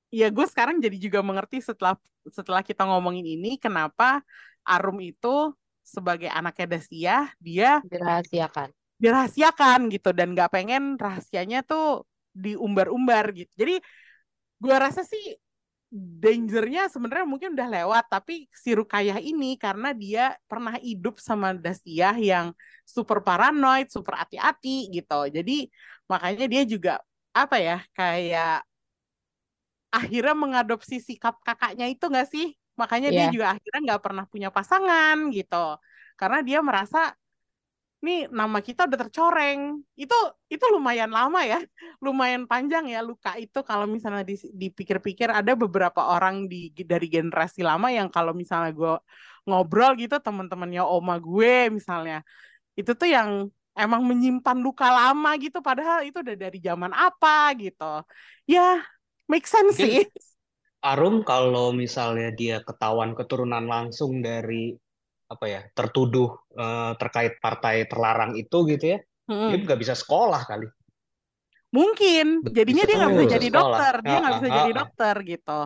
ya gue sekarang jadi juga mengerti setelah setelah kita ngomongin ini kenapa Arum itu sebagai anaknya Dasia dia dirahasiakan. dirahasiakan gitu dan nggak pengen rahasianya tuh diumbar-umbar gitu. Jadi gue rasa sih dangernya sebenarnya mungkin udah lewat tapi si Rukayah ini karena dia pernah hidup sama Dasia yang super paranoid super hati-hati gitu. Jadi makanya dia juga apa ya kayak akhirnya mengadopsi sikap kakaknya itu nggak sih? Makanya dia Iya. juga akhirnya nggak pernah punya pasangan gitu. Karena dia merasa nih nama kita udah tercoreng. Itu itu lumayan lama ya, lumayan panjang ya luka itu kalau misalnya di- dipikir-pikir ada beberapa orang di dari generasi lama yang kalau misalnya gue ngobrol gitu teman-temannya oma gue misalnya itu tuh yang emang menyimpan luka lama gitu padahal itu udah dari zaman apa gitu. Ya, make sense Mungkin- sih. Arum kalau misalnya dia ketahuan keturunan langsung dari apa ya tertuduh eh, terkait partai terlarang itu gitu ya, Mm-mm. dia nggak bisa sekolah kali. Mungkin Betul. jadinya dia nggak Betul, bisa jadi sekolah. dokter, dia nggak Ah, bisa ah, jadi ah. dokter gitu.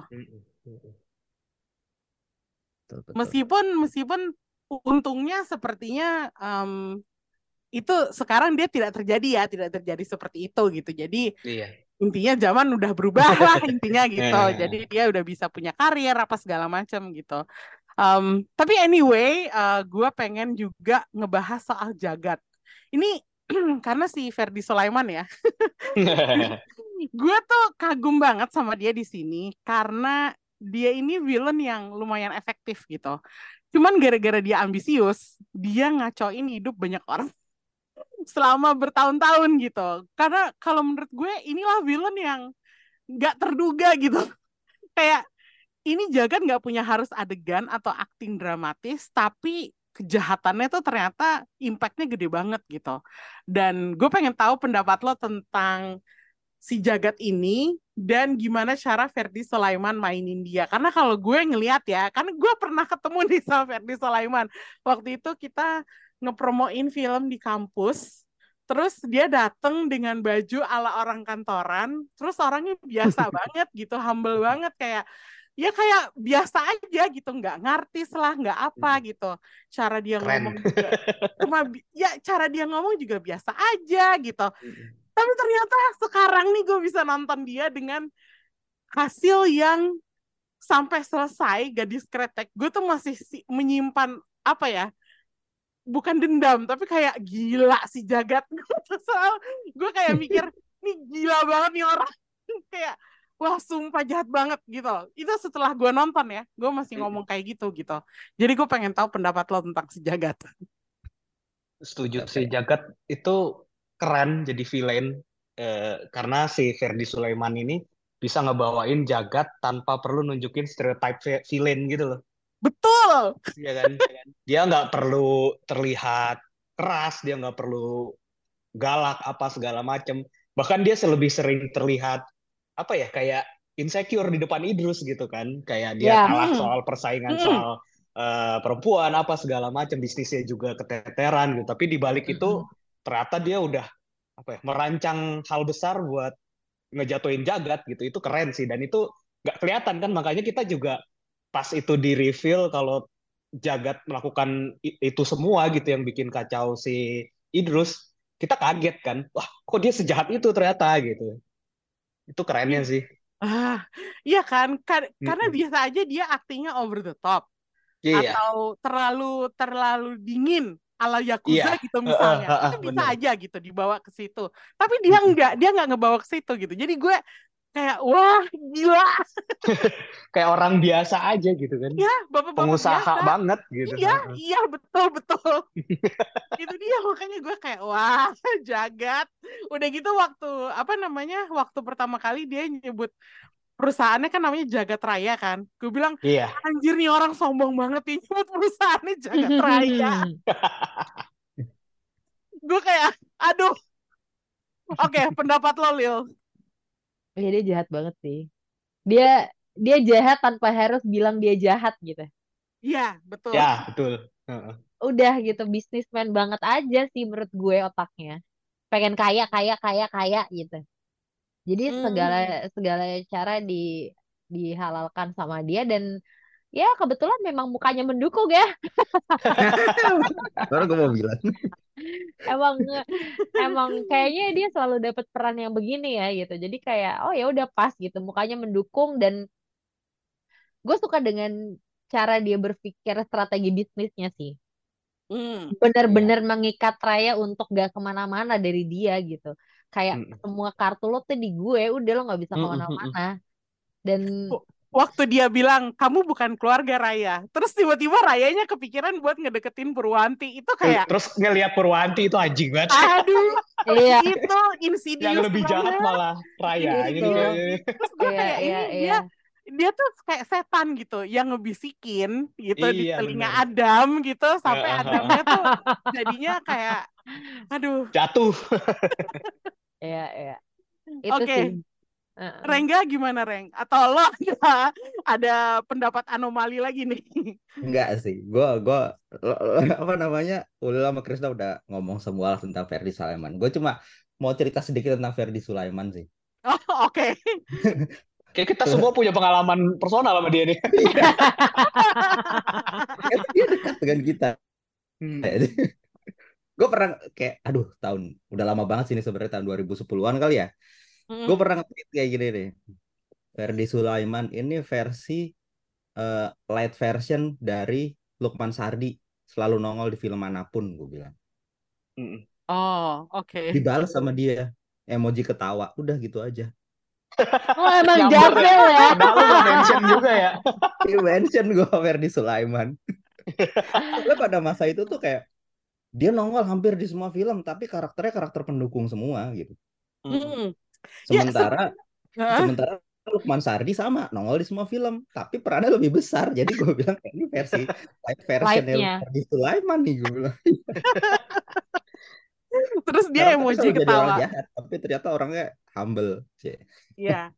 Meskipun meskipun untungnya sepertinya em, itu sekarang dia tidak terjadi ya, tidak terjadi seperti itu gitu. Jadi Iya. Intinya zaman udah berubah lah intinya gitu. Eh. Jadi dia udah bisa punya karir apa segala macam gitu. Em, tapi anyway, gue pengen juga ngebahas soal jagat. Ini karena si Ferdi Sulaiman ya, gue tuh kagum banget sama dia di sini karena dia ini villain yang lumayan efektif gitu. Cuman gara-gara dia ambisius, dia ngacoin hidup banyak orang selama bertahun-tahun gitu. Karena kalau menurut gue inilah villain yang nggak terduga gitu. Kayak ini Jagat nggak punya harus adegan atau acting dramatis, tapi kejahatannya tuh ternyata impactnya gede banget gitu. Dan gue pengen tahu pendapat lo tentang si Jagat ini dan gimana cara Ferdi Sulaiman mainin dia. Karena kalau gue ngeliat ya, kan gue pernah ketemu nih sama Ferdi Sulaiman. Waktu itu kita ngepromoin film di kampus. Terus dia dateng dengan baju ala orang kantoran. Terus orangnya biasa banget gitu, humble banget kayak ya kayak biasa aja gitu, nggak ngartis lah, nggak apa gitu. Cara dia Keren. ngomong juga cuma ya cara dia ngomong juga biasa aja gitu. Tapi ternyata sekarang nih gue bisa nonton dia dengan hasil yang sampai selesai gadis kretek. Gue tuh masih si- menyimpan apa ya? Bukan dendam, tapi kayak gila si jagat. Gue selalu, gue kayak mikir, nih gila banget nih orang. kayak, wah sumpah jahat banget gitu. Itu setelah gue nonton ya, gue masih ngomong kayak gitu gitu. Jadi gue pengen tahu pendapat lo tentang si jagat. Setuju si Jagat itu keren jadi villain eh, karena si Ferdi Sulaiman ini bisa ngebawain Jagat tanpa perlu nunjukin stereotype vi- villain gitu loh. Betul. Iya kan? Dia nggak perlu terlihat keras, dia nggak perlu galak apa segala macem. Bahkan dia lebih sering terlihat apa ya kayak insecure di depan Idrus gitu kan. Kayak dia Ya. kalah Hmm. soal persaingan Hmm. soal eh, perempuan apa segala macam bisnisnya juga keteteran gitu. Tapi di balik itu ternyata dia udah apa ya merancang hal besar buat ngejatuhin jagat gitu. Itu keren sih dan itu nggak kelihatan kan makanya kita juga pas itu di reveal kalau Jagat melakukan itu semua gitu yang bikin kacau si Idrus, kita kaget kan. Wah, kok dia sejahat itu ternyata gitu. Itu kerennya iya. sih. Ah, iya kan? Karena biasa aja dia aktingnya over the top. Iya. Atau terlalu terlalu dingin ala Yakuza iya. gitu misalnya. Uh, uh, uh, itu bisa bener. aja gitu dibawa ke situ. Tapi dia enggak, dia enggak ngebawa ke situ gitu. Jadi gue kayak wah gila. kayak orang biasa aja gitu kan. Iya, bapak-bapak pengusaha biasa. banget gitu. Iya, iya betul betul. itu dia makanya gue kayak wah jagat. Udah gitu waktu apa namanya? Waktu pertama kali dia nyebut perusahaannya kan namanya Jagat Raya kan. Gue bilang, iya. anjir nih orang sombong banget ini buat perusahaannya Jagat Raya. gue kayak, aduh. Oke, okay, pendapat lo, Lil. Iya, dia jahat banget sih. Dia dia jahat tanpa harus bilang dia jahat gitu. Iya, betul. Ya, betul. Uh-uh. Udah gitu, bisnismen banget aja sih menurut gue otaknya. Pengen kaya, kaya, kaya, kaya gitu. Jadi hmm. segala segala cara di dihalalkan sama dia dan ya kebetulan memang mukanya mendukung ya. Baru gue mau bilang. emang emang kayaknya dia selalu dapat peran yang begini ya gitu. Jadi kayak oh ya udah pas gitu mukanya mendukung dan gue suka dengan cara dia berpikir strategi bisnisnya sih. Hmm. Bener-bener yeah. mengikat Raya untuk gak ke mana-mana dari dia gitu kayak hmm. semua kartu lo tuh di gue udah lo nggak bisa ke mana-mana dan waktu dia bilang kamu bukan keluarga Raya terus tiba-tiba Rayanya kepikiran buat ngedeketin Purwanti itu kayak terus ngelihat Purwanti itu anjing banget aduh iya itu insidious yang lebih jahat malah Raya gitu. terus gue iya, kayak iya, ini iya. dia dia tuh kayak setan gitu yang ngebisikin gitu iya, di telinga bener. Adam gitu sampai Adamnya tuh jadinya kayak aduh jatuh Iya, iya. Oke. Okay. Uh. Rengga gimana Reng? Atau lo ada, ada pendapat anomali lagi nih? Enggak sih, gue gua apa namanya? Ulil sama Krisna udah ngomong semua tentang Ferdi Sulaiman. Gue cuma mau cerita sedikit tentang Ferdi Sulaiman sih. Oh oke. Okay. Kayak kita semua punya pengalaman personal sama dia nih. dia dekat dengan kita. Hmm gue pernah kayak aduh tahun udah lama banget sih ini sebenarnya tahun 2010-an kali ya hmm. gue pernah nge kayak gini deh Ferdi Sulaiman ini versi uh, light version dari Lukman Sardi selalu nongol di film mana pun gue bilang oh oke okay. dibalas sama dia emoji ketawa udah gitu aja Oh emang jago ya. Padahal lu mention juga ya. Iya mention gue Ferdi Sulaiman. Lo pada masa itu tuh kayak dia nongol hampir di semua film tapi karakternya karakter pendukung semua gitu hmm. Sementara ya, se sementara Lukman Sardi sama nongol di semua film. Tapi perannya lebih besar. Jadi gue bilang ini versi live version Sardi Sulaiman nih gue bilang. Terus dia emoji ketawa. jahat, tapi ternyata orangnya humble sih Iya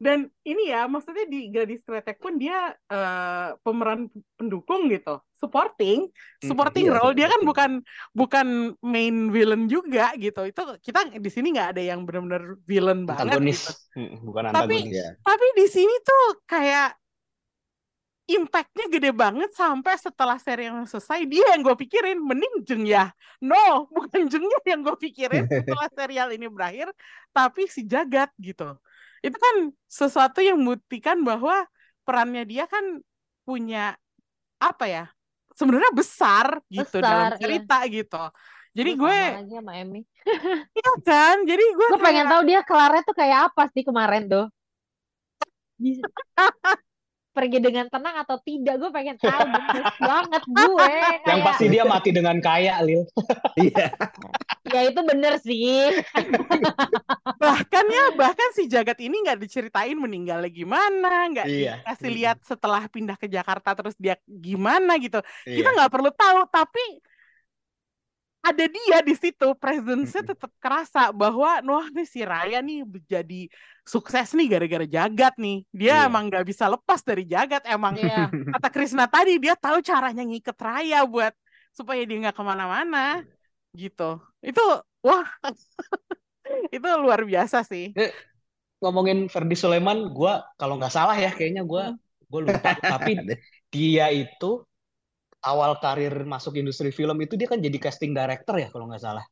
dan ini ya maksudnya di Gadis Kretek pun dia uh, pemeran pendukung gitu. Supporting supporting hmm, role. Dia kan bukan bukan main villain juga gitu. Itu kita di sini nggak ada yang benar-benar villain banget antagonis gitu. bukan antagonis. Tapi ya. tapi di sini tuh kayak impactnya gede banget sampai setelah seri yang selesai dia yang gue pikirin mending jeng ya. No bukan jengnya yang gue pikirin setelah serial ini berakhir tapi si jagat gitu itu kan sesuatu yang membuktikan bahwa perannya dia kan punya apa ya sebenarnya besar gitu besar, dalam iya. cerita iya. gitu jadi gue aja sama Emmy iya kan jadi gue gue kayak... pengen tahu dia kelarnya tuh kayak apa sih kemarin tuh pergi dengan tenang atau tidak gue pengen tahu banget gue kayak... yang pasti dia mati dengan kaya Lil. Iya. Ya itu bener sih. Bahkan ya bahkan si jagat ini nggak diceritain meninggalnya gimana nggak iya. dikasih lihat setelah pindah ke Jakarta terus dia gimana gitu. Iya. kita nggak perlu tahu tapi ada dia di situ presence-nya tetap kerasa bahwa wah nih si Raya nih jadi sukses nih gara-gara jagat nih dia yeah. emang nggak bisa lepas dari jagat emang yeah. kata Krisna tadi dia tahu caranya ngiket Raya buat supaya dia nggak ke mana-mana gitu itu wah itu luar biasa sih eh, ngomongin Ferdi Sulaiman gue kalau nggak salah ya kayaknya gue hmm. gue lupa tapi dia itu awal karir masuk industri film itu dia kan jadi casting director ya kalau nggak salah.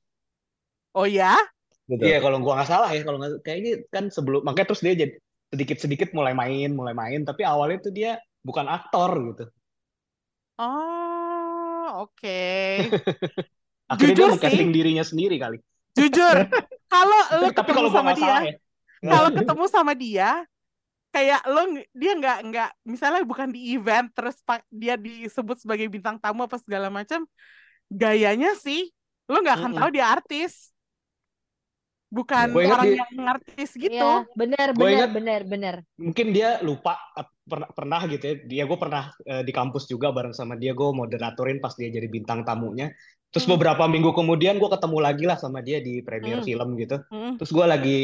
Oh ya? Betul. Iya kalau gua nggak salah ya kalau nggak kayaknya kan sebelum makanya terus dia jadi sedikit-sedikit mulai main, mulai main tapi awalnya itu dia bukan aktor gitu. Oh, oke. Akhirnya Jujur dia mengcasting sih. dirinya sendiri kali. Jujur, kalau Tapi ketemu kalau sama dia, ya. kalau ketemu sama dia, kayak lo dia nggak nggak misalnya bukan di event terus dia disebut sebagai bintang tamu apa segala macam, gayanya sih lo nggak akan Mm-mm. tahu dia artis, bukan orang dia- yang artis gitu. Iya, benar, Gue benar, ingat- benar, benar. mungkin dia lupa pernah pernah gitu ya dia gue pernah eh, di kampus juga bareng sama dia gue moderatorin pas dia jadi bintang tamunya terus Hmm. beberapa minggu kemudian gue ketemu lagi lah sama dia di Hmm. premiere film gitu Mm. terus gue lagi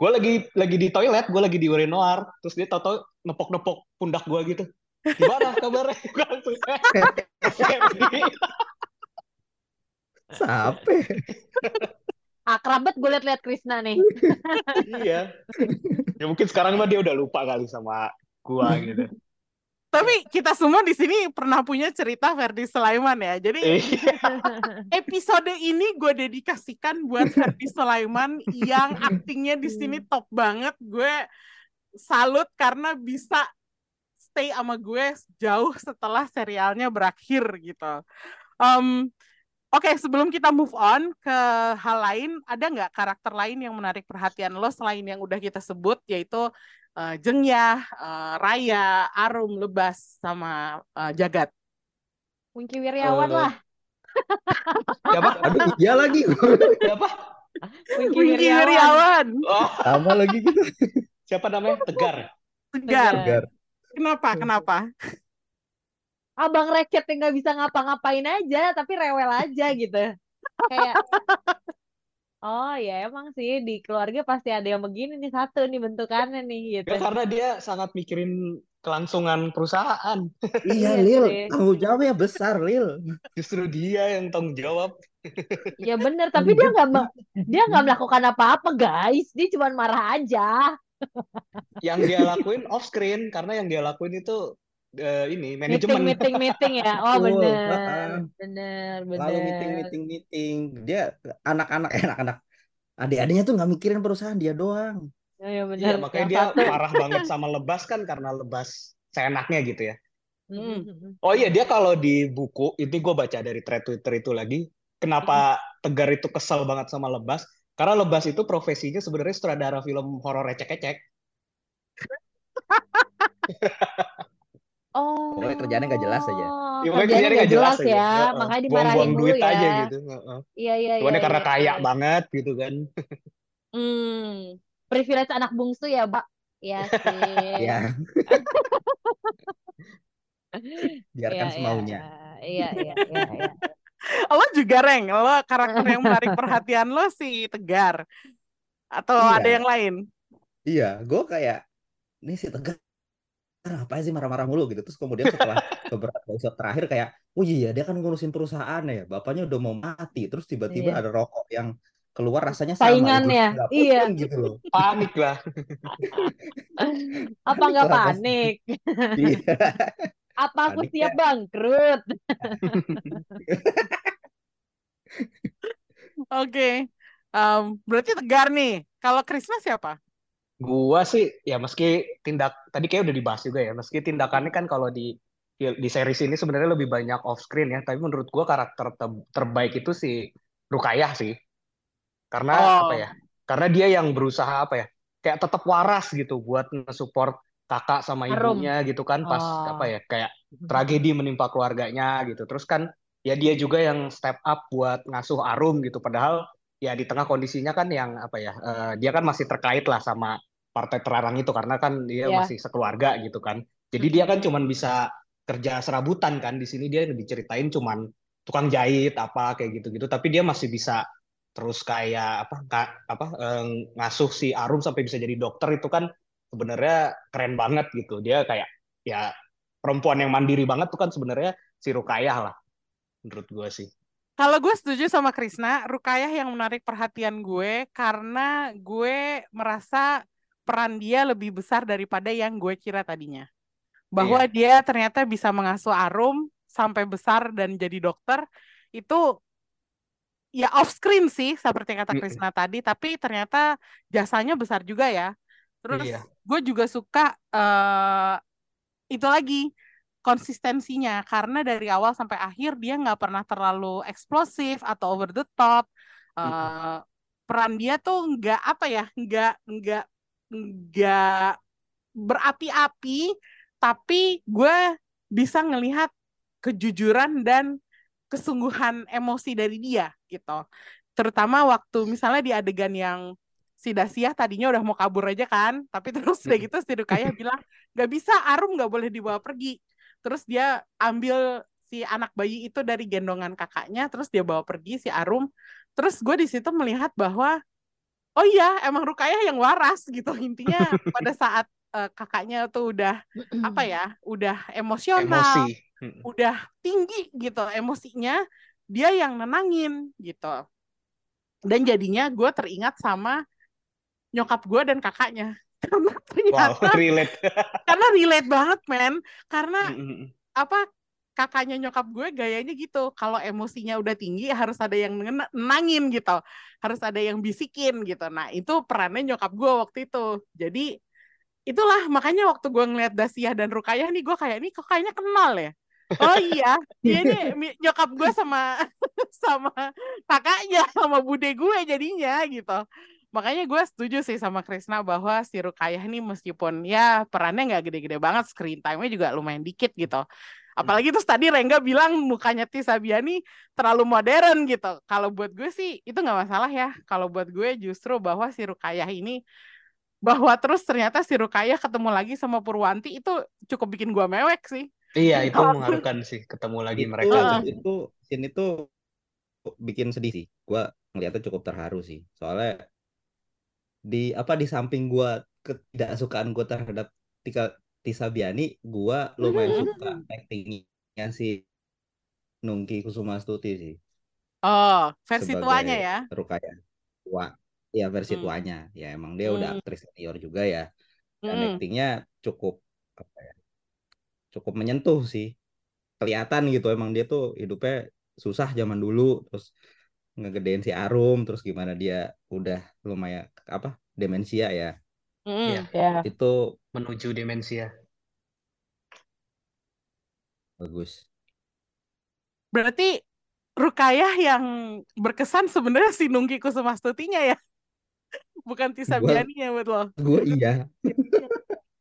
gue lagi lagi di toilet gue lagi di urinoir terus dia tau-tau nepok-nepok pundak gue gitu gimana kabarnya Gua langsung. Sampai. Akrab banget gue liat-liat Krisna nih. iya ya mungkin sekarang mah dia udah lupa kali sama gue gitu Tapi kita semua di sini pernah punya cerita Ferdi Sulaiman ya. Jadi Iya. episode ini gue dedikasikan buat Ferdi Sulaiman yang aktingnya di sini top banget. Gue salut karena bisa stay sama gue jauh setelah serialnya berakhir gitu. Em, Oke, sebelum kita move on ke hal lain, ada nggak karakter lain yang menarik perhatian lo selain yang udah kita sebut, yaitu eh, Jengyah, eh, Raya, Arum, Lebas, sama eh, Jagat? Wingky Wiryawan Eh, lah. siapa Aduh, iya lagi. siapa Wingky Wingky Wiryawan. Wiryawan, oh Sama lagi gitu. siapa namanya tegar Tegar. Tegar. Kenapa? Kenapa? Abang recet yang nggak bisa ngapa-ngapain aja, tapi rewel aja gitu. Kayak, oh ya emang sih di keluarga pasti ada yang begini nih satu nih bentukannya nih gitu. Ya, karena dia sangat mikirin kelangsungan perusahaan. Iya, Iya Lil. sih. Tanggung jawabnya besar, Lil. Justru dia yang tanggung jawab. Ya bener, tapi dia nggak dia nggak melakukan apa-apa guys. Dia cuma marah aja. Yang dia lakuin off screen karena yang dia lakuin itu eh, ini Meeting, manajemen. meeting, meeting ya. Oh Betul. bener, Heeh. bener, Lalu meeting, meeting, meeting. Dia anak-anak, eh, anak-anak. Adik-adiknya tuh nggak mikirin perusahaan dia doang. Oh, ya Iya, bener. makanya dia marah banget sama Lebas kan karena Lebas seenaknya gitu ya. Mm. Oh iya, dia kalau di buku, ini gue baca dari thread Twitter itu lagi, kenapa Tegar itu kesel banget sama Lebas? Karena Lebas itu profesinya sebenarnya sutradara film horor recek-recek. Oh. Pokoknya kerjaannya nggak jelas aja. Ya, pokoknya kerjanya nggak jelas jelas aja. ya, Heeh. makanya dimarahin Buang-buang dulu duit ya. aja gitu. Heeh. Iya, iya, Cuman iya, karena iya, kaya iya. banget gitu kan. Hmm, privilege anak bungsu ya, Mbak. Iya sih. Ya, Iya, biarkan iya, semaunya. Iya, iya, iya, iya. Lo juga, Reng. Lo karakter yang menarik perhatian lo si Tegar. Atau Iya. ada yang lain? Iya, gue kayak ini si Tegar apa sih marah-marah mulu gitu. Terus kemudian setelah beberapa episode terakhir kayak, oh iya dia kan ngurusin perusahaan ya, bapaknya udah mau mati. Terus tiba-tiba Iya. ada rokok yang keluar rasanya sama, Saingannya, iya. gitu loh. Panik lah. Apa nggak panik? Iya. Apa aku siap ya. bangkrut? Oke. Em, berarti Tegar nih. Kalau Krisna siapa? Gua sih ya meski tindak tadi kayak udah dibahas juga ya, meski tindakannya kan kalau di di series ini sebenarnya lebih banyak off screen ya, tapi menurut gua karakter te- terbaik itu si Rukayah sih. Karena Oh. apa ya? Karena dia yang berusaha apa ya? Kayak tetap waras gitu buat nge-support kakak sama Arum. ibunya gitu kan pas Oh. apa ya? Kayak tragedi menimpa keluarganya gitu. Terus kan ya dia juga yang step up buat ngasuh Arum gitu. Padahal ya di tengah kondisinya kan yang apa ya? eh, dia kan masih terkait lah sama partai terlarang itu karena kan dia Iya. masih sekeluarga gitu kan. Jadi dia kan cuman bisa kerja serabutan kan di sini dia diceritain cuman tukang jahit apa kayak gitu-gitu tapi dia masih bisa terus kayak apa ka- apa eh, ngasuh si Arum sampai bisa jadi dokter itu kan sebenarnya keren banget gitu. Dia kayak ya perempuan yang mandiri banget tuh kan sebenarnya si Rukayah lah menurut gue sih. Kalau gue setuju sama Krisna, Rukayah yang menarik perhatian gue karena gue merasa peran dia lebih besar daripada yang gue kira tadinya. Bahwa dia ternyata bisa mengasuh Arum sampai besar dan jadi dokter itu ya off screen sih seperti kata. Krisna tadi, tapi ternyata jasanya besar juga ya. Terus Iya. gue juga suka eh itu lagi konsistensinya karena dari awal sampai akhir dia nggak pernah terlalu eksplosif atau over the top. Mm-mm. Eh, peran dia tuh nggak apa ya, nggak nggak nggak berapi-api, tapi gue bisa ngelihat kejujuran dan kesungguhan emosi dari dia gitu. Terutama waktu misalnya di adegan yang si Dasia tadinya udah mau kabur aja kan, tapi terus udah gitu si Rukaya bilang nggak bisa, Arum nggak boleh dibawa pergi. Terus dia ambil si anak bayi itu dari gendongan kakaknya, terus dia bawa pergi si Arum. Terus gue di situ melihat bahwa oh iya emang Rukaya yang waras gitu intinya pada saat eh, kakaknya tuh udah apa ya, udah emosional, Emosi. Udah tinggi gitu emosinya, dia yang nenangin gitu. Dan jadinya gue teringat sama nyokap gue dan kakaknya. Karena Wow, ternyata, relate. karena relate banget men. Karena apa kakaknya nyokap gue gayanya gitu. Kalau emosinya udah tinggi harus ada yang nenangin gitu. Harus ada yang bisikin gitu. Nah itu perannya nyokap gue waktu itu. Jadi itulah makanya waktu gue ngeliat Dasia dan Rukayah nih gue kayak ini kok kayaknya kenal ya. Oh iya, dia ini nyokap gue sama sama kakaknya sama bude gue jadinya gitu. Makanya gue setuju sih sama Krisna bahwa si Rukayah nih meskipun ya perannya nggak gede-gede banget, screen time-nya juga lumayan dikit gitu. Apalagi terus tadi Rengga bilang mukanya Tisa Biani terlalu modern gitu. Kalau buat gue sih itu nggak masalah ya. Kalau buat gue justru bahwa si Rukayah ini bahwa terus ternyata si Rukayah ketemu lagi sama Purwanti itu cukup bikin gue mewek sih. Iya, itu Kalau mengharukan sih ketemu lagi itu mereka tuh. itu scene itu bikin sedih sih gua ngeliatnya cukup terharu sih soalnya di apa di samping gua ketidaksukaan gua terhadap Tika Tisa Biani gua lumayan suka actingnya si Nungki Kusumastuti sih Oh, versi tuanya ya. Rukaya tua ya versi Hmm. tuanya ya emang dia udah Hmm. aktris senior juga ya dan Mm-mm. actingnya cukup apa ya cukup menyentuh sih kelihatan gitu emang dia tuh hidupnya susah zaman dulu terus ngegedein si Arum terus gimana dia udah lumayan apa demensia ya Mm-mm. Iya, Ya. itu menuju demensia. bagus Berarti Rukayah yang berkesan sebenarnya si Nungki Kusumastuti-nya ya, bukan Tisa Gua- Biani ya buat lo. gue iya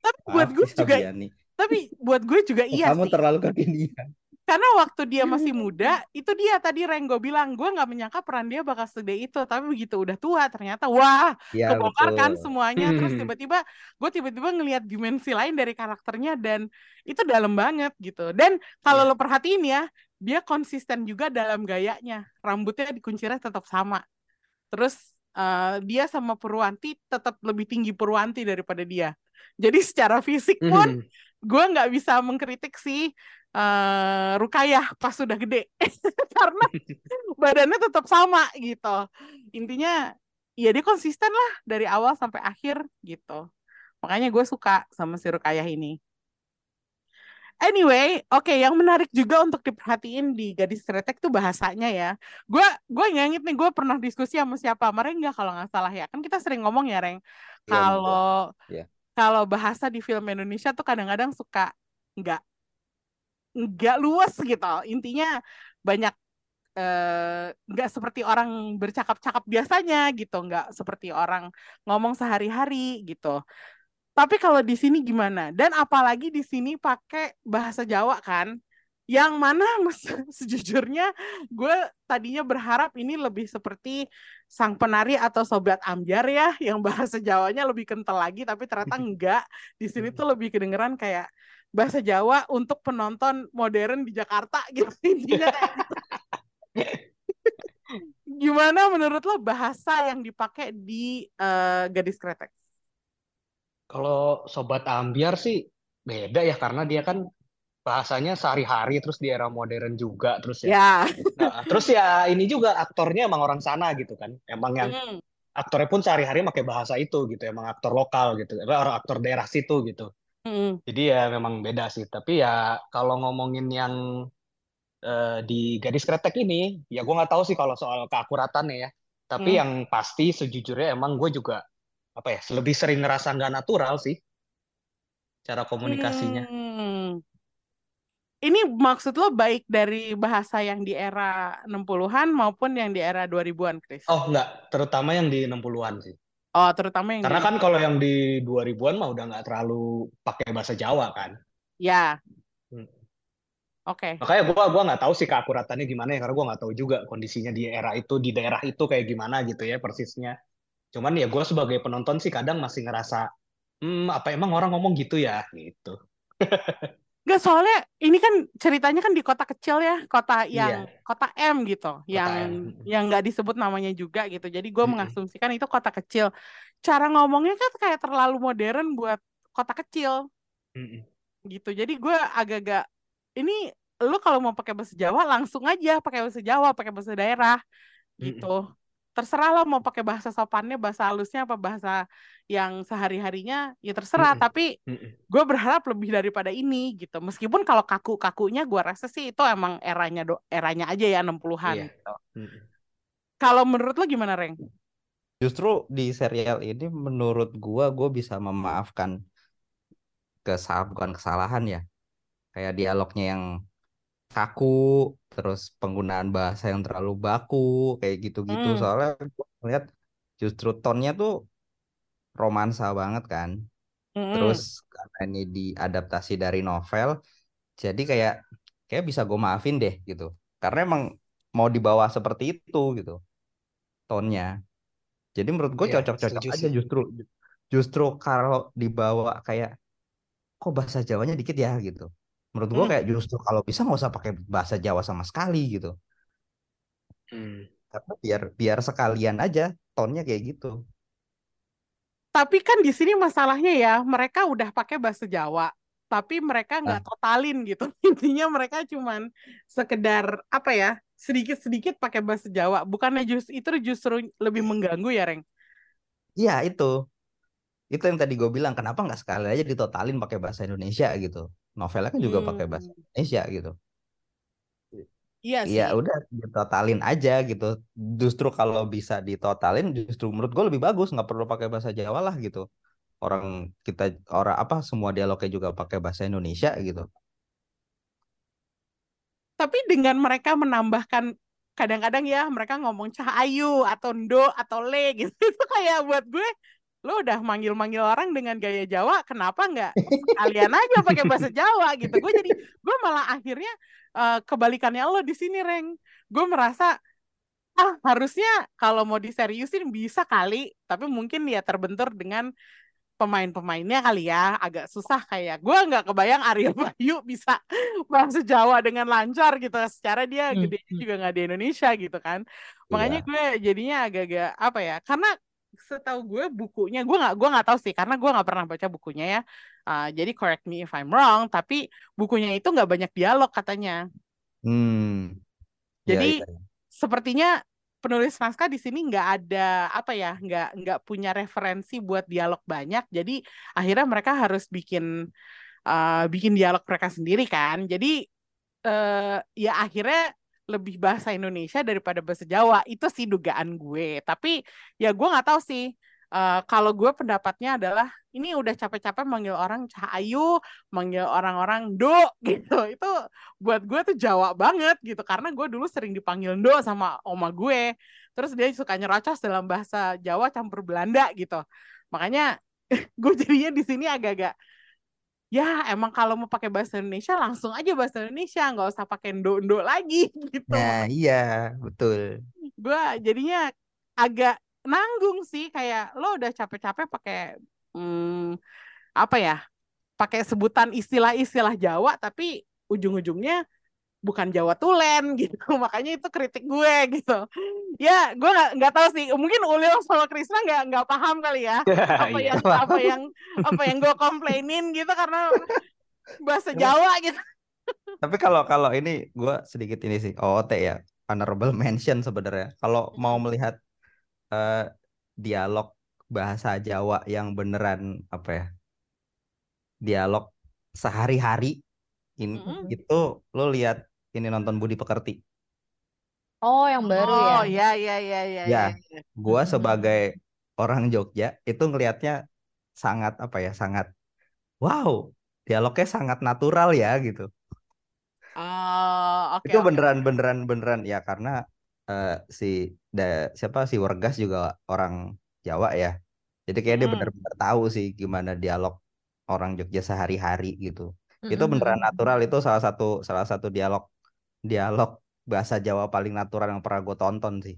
Tapi buat maaf gue juga, Biani. tapi buat gue juga Oh, iya kamu sih. terlalu kekinian Karena waktu dia masih muda, itu dia tadi Renggo bilang, gue nggak menyangka peran dia bakal segede itu. Tapi begitu udah tua, ternyata wah ya kebongkar kan semuanya. Terus Hmm. tiba-tiba gue tiba-tiba ngelihat dimensi lain dari karakternya dan itu dalam banget gitu. Dan kalau Iya. lo perhatiin ya, dia konsisten juga dalam gayanya. Rambutnya dikuncirnya tetap sama. Terus eh, dia sama Purwanti tetap lebih tinggi Purwanti daripada dia. Jadi secara fisik pun gue nggak bisa mengkritik si eh, Rukayah pas sudah gede karena badannya tetap sama gitu. Intinya ya dia konsisten lah dari awal sampai akhir gitu. Makanya gue suka sama si Rukayah ini. Anyway, oke yang menarik juga untuk diperhatiin di Gadis Kretek tuh bahasanya ya. Gue gue ngangit nih gue pernah diskusi sama siapa, sama Rengga kalau nggak salah ya. Kan kita sering ngomong ya Reng, Iya, kalau Iya. kalau bahasa di film Indonesia tuh kadang-kadang suka nggak nggak luas gitu. Intinya banyak eh, nggak seperti orang bercakap-cakap biasanya gitu, nggak seperti orang ngomong sehari-hari gitu. Tapi kalau di sini gimana? Dan apalagi di sini pakai bahasa Jawa kan, yang mana mas, sejujurnya gue tadinya berharap ini lebih seperti sang penari atau sobat Amjar ya, yang bahasa Jawanya lebih kental lagi, tapi ternyata enggak. Di sini tuh lebih kedengeran kayak bahasa Jawa untuk penonton modern di Jakarta gitu intinya kayak gitu. Gimana menurut lo bahasa yang dipakai di eh, Gadis Kretek? Kalau Sobat Ambiar sih beda ya karena dia kan bahasanya sehari-hari terus di era modern juga terus ya. Ya. Nah, terus ya ini juga aktornya emang orang sana gitu kan. Emang yang Mm. aktornya pun sehari-hari pakai bahasa itu gitu, emang aktor lokal gitu, apa, orang aktor daerah situ gitu. Jadi ya memang beda sih. Tapi ya kalau ngomongin yang eh, di Gadis Kretek ini, ya gue nggak tahu sih kalau soal keakuratannya ya. Tapi yang pasti sejujurnya emang gue juga apa ya, lebih sering ngerasa nggak natural sih cara komunikasinya. Hmm. Ini maksud lo baik dari bahasa yang di era 60-an maupun yang di era 2000-an, Chris? Oh nggak, terutama yang di 60-an sih. Oh, terutama yang Karena di kan kalau yang di 2000-an mah udah nggak terlalu pakai bahasa Jawa kan. Ya, Hmm. oke. Makanya gue gua nggak tahu sih keakuratannya gimana ya, karena gue nggak tahu juga kondisinya di era itu, di daerah itu kayak gimana gitu ya persisnya. Cuman ya gue sebagai penonton sih kadang masih ngerasa, hmm apa emang orang ngomong gitu ya gitu. Nggak, soalnya ini kan ceritanya kan di kota kecil ya, kota Iya, yang kota M gitu, kota yang M. yang nggak disebut namanya juga gitu. Jadi gue mengasumsikan itu kota kecil. Cara ngomongnya kan kayak terlalu modern buat kota kecil Mm-mm. gitu. Jadi gue agak-agak ini lu kalau mau pakai bahasa Jawa langsung aja pakai bahasa Jawa, pakai bahasa daerah gitu. Terserah lo mau pakai bahasa sopannya, bahasa halusnya apa bahasa yang sehari-harinya ya terserah. Mm-mm. Tapi Mm-mm. gue berharap lebih daripada ini gitu. Meskipun kalau kaku-kakunya gue rasa sih itu emang eranya do eranya aja ya 60-an Iya. gitu. Mm-mm. Kalau menurut lo gimana, Reng? Justru di serial ini menurut gua gua bisa memaafkan kesal bukan kesalahan ya. Kayak dialognya yang kaku, terus penggunaan bahasa yang terlalu baku, kayak gitu-gitu. Hmm. Soalnya gua ngeliat justru tonnya tuh romansa banget kan. Mm-mm. Terus karena ini diadaptasi dari novel, jadi kayak kayak bisa gue maafin deh gitu. Karena emang mau dibawa seperti itu gitu tonnya. Jadi menurut gue Iya, cocok-cocok aja sih. justru justru kalau dibawa kayak kok bahasa Jawanya dikit ya gitu. Menurut gue Hmm. kayak justru kalau bisa nggak usah pakai bahasa Jawa sama sekali gitu. Hmm. Karena biar biar sekalian aja tonnya kayak gitu. Tapi kan di sini masalahnya ya, mereka udah pakai bahasa Jawa, tapi mereka nggak totalin gitu. Intinya mereka cuman sekedar apa ya, sedikit-sedikit pakai bahasa Jawa. Bukannya justru itu justru lebih mengganggu ya, Reng? iya itu. Itu yang tadi gue bilang kenapa nggak sekali aja ditotalin pakai bahasa Indonesia gitu. Novelnya kan juga pakai bahasa Hmm, Indonesia gitu. iya Iya sih. udah ditotalin aja gitu. Justru kalau bisa ditotalin justru menurut gue lebih bagus nggak perlu pakai bahasa Jawa lah gitu. Orang kita orang apa semua dialognya juga pakai bahasa Indonesia gitu. Tapi dengan mereka menambahkan kadang-kadang ya mereka ngomong cahayu atau ndo atau le gitu itu kayak buat gue lo udah manggil-manggil orang dengan gaya Jawa kenapa nggak sekalian aja pakai bahasa Jawa? Gitu. Gue jadi gue malah akhirnya eh, kebalikannya lo di sini Reng. Gue merasa ah harusnya kalau mau diseriusin bisa kali tapi mungkin ya terbentur dengan pemain-pemainnya kali ya agak susah kayak. Gue nggak kebayang Arya Bayu bisa bahasa Jawa dengan lancar gitu. Secara dia Hmm, gedenya hmm. juga nggak di Indonesia gitu kan. Makanya Iya. gue jadinya agak-agak apa ya karena setahu gue bukunya gue nggak gue nggak tahu sih karena gue nggak pernah baca bukunya ya Ah, jadi correct me if I'm wrong tapi bukunya itu nggak banyak dialog katanya Hmm. Jadi iya. sepertinya penulis naskah di sini nggak ada apa ya nggak nggak punya referensi buat dialog banyak jadi akhirnya mereka harus bikin eh, bikin dialog mereka sendiri kan jadi eh, ya akhirnya lebih bahasa Indonesia daripada bahasa Jawa itu sih dugaan gue tapi ya gue nggak tahu sih Eh, kalau gue pendapatnya adalah ini udah capek-capek manggil orang Cahayu, manggil orang-orang Do gitu. Itu buat gue tuh Jawa banget gitu karena gue dulu sering dipanggil Do sama oma gue. Terus dia suka nyerocos dalam bahasa Jawa campur Belanda gitu. Makanya gue jadinya di sini agak-agak ya emang kalau mau pakai bahasa Indonesia langsung aja bahasa Indonesia nggak usah pakai ndo-ndo lagi gitu. Nah, iya, betul. gue jadinya agak nanggung sih kayak lo udah capek-capek pakai hmm, apa ya pakai sebutan istilah-istilah Jawa tapi ujung-ujungnya bukan Jawa Tulen gitu makanya itu kritik gue gitu ya gue nggak nggak tahu sih mungkin Ulil sama Krisna nggak nggak paham kali ya apa Iya. yang apa yang apa yang gue komplainin gitu karena bahasa Jawa gitu Tapi kalau kalau ini gue sedikit ini sih OOT ya, honorable mention sebenarnya. Kalau mau melihat eh, dialog bahasa Jawa yang beneran apa ya, dialog sehari-hari ini Mm-mm. itu lo lihat ini nonton Budi Pekerti. Oh, yang baru ya. Oh, ya ya ya ya Ya, ya. gua Mm-mm. sebagai orang Jogja itu ngelihatnya sangat apa ya, sangat wow, dialognya sangat natural ya gitu. Oh, oke Itu beneran beneran beneran ya karena eh, si da, siapa si Wergas juga orang Jawa ya. Jadi kayak dia Mm-mm. bener-bener tahu sih gimana dialog orang Jogja sehari-hari gitu. Itu Mm-mm, beneran mm-mm. natural itu salah satu salah satu dialog dialog bahasa Jawa paling natural yang pernah gue tonton sih.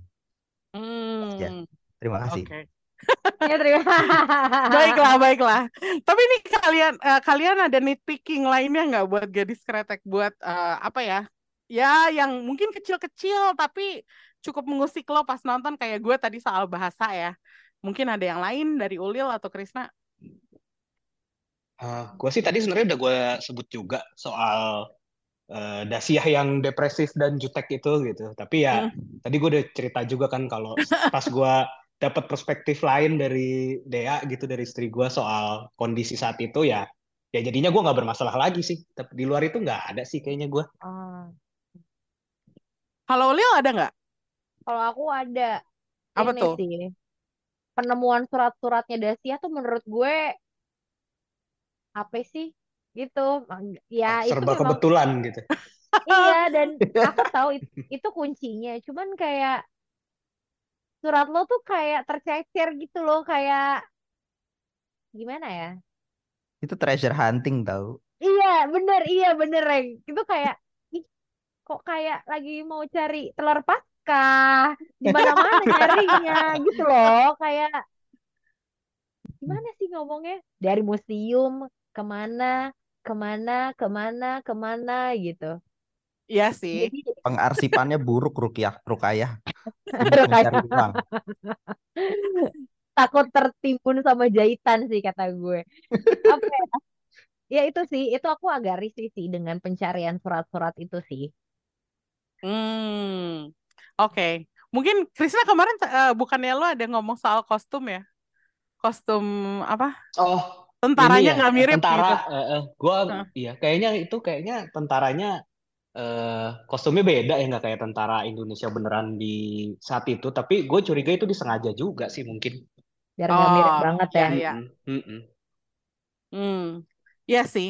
Ya, Hmm, terima kasih. oke. Ya, terima. Baiklah, baiklah. Tapi ini kalian eh, kalian ada nitpicking lainnya nggak buat gadis kretek buat eh, apa ya? Ya, yang mungkin kecil-kecil tapi cukup mengusik lo pas nonton kayak gue tadi soal bahasa ya. Mungkin ada yang lain dari Ulil atau Krisna? gue sih tadi sebenarnya udah gue sebut juga soal eh, Dasiah yang depresif dan jutek itu gitu. Tapi ya Hmm. tadi gue udah cerita juga kan kalau pas gue dapat perspektif lain dari Dea gitu dari istri gue soal kondisi saat itu ya ya jadinya gue nggak bermasalah lagi sih. Tapi di luar itu nggak ada sih kayaknya gue. Oh. Kalau Ulil ada nggak? Kalau aku ada Apa ini tuh? sih. Penemuan surat-suratnya Dasia tuh menurut gue apa sih? Gitu. Ya, itu Serba memang kebetulan gitu. iya dan aku tahu itu, itu kuncinya. Cuman kayak surat lo tuh kayak tercecer gitu loh, kayak gimana ya? Itu treasure hunting tahu. Iya, bener, iya bener, Reng. Itu kayak, ih, kok kayak lagi mau cari telur Paskah, di mana-mana nyarinya, gitu loh. Kayak, gimana sih ngomongnya? Dari museum, ke mana, ke mana, ke mana, ke mana, gitu. Iya sih. Jadi, Pengarsipannya buruk Rukiah, Rukayah. Uang. takut tertimbun sama jahitan sih, kata gue. Apa ya? Ya itu sih, itu aku agak risih sih dengan pencarian surat-surat itu sih. Hmm. Oke. Mungkin Krisna kemarin eh, bukannya lo ada ngomong soal kostum ya? Kostum apa? Oh, Tentaranya ya, nggak mirip tentara. gitu. eh, eh, gua Hah. iya kayaknya itu kayaknya tentaranya eh kostumnya beda ya nggak kayak tentara Indonesia beneran di saat itu. Tapi gue curiga itu disengaja juga sih mungkin. Biar nggak mirip Oh, banget iya ya. iya. Mm-mm, mm-mm. Hmm. Iya sih.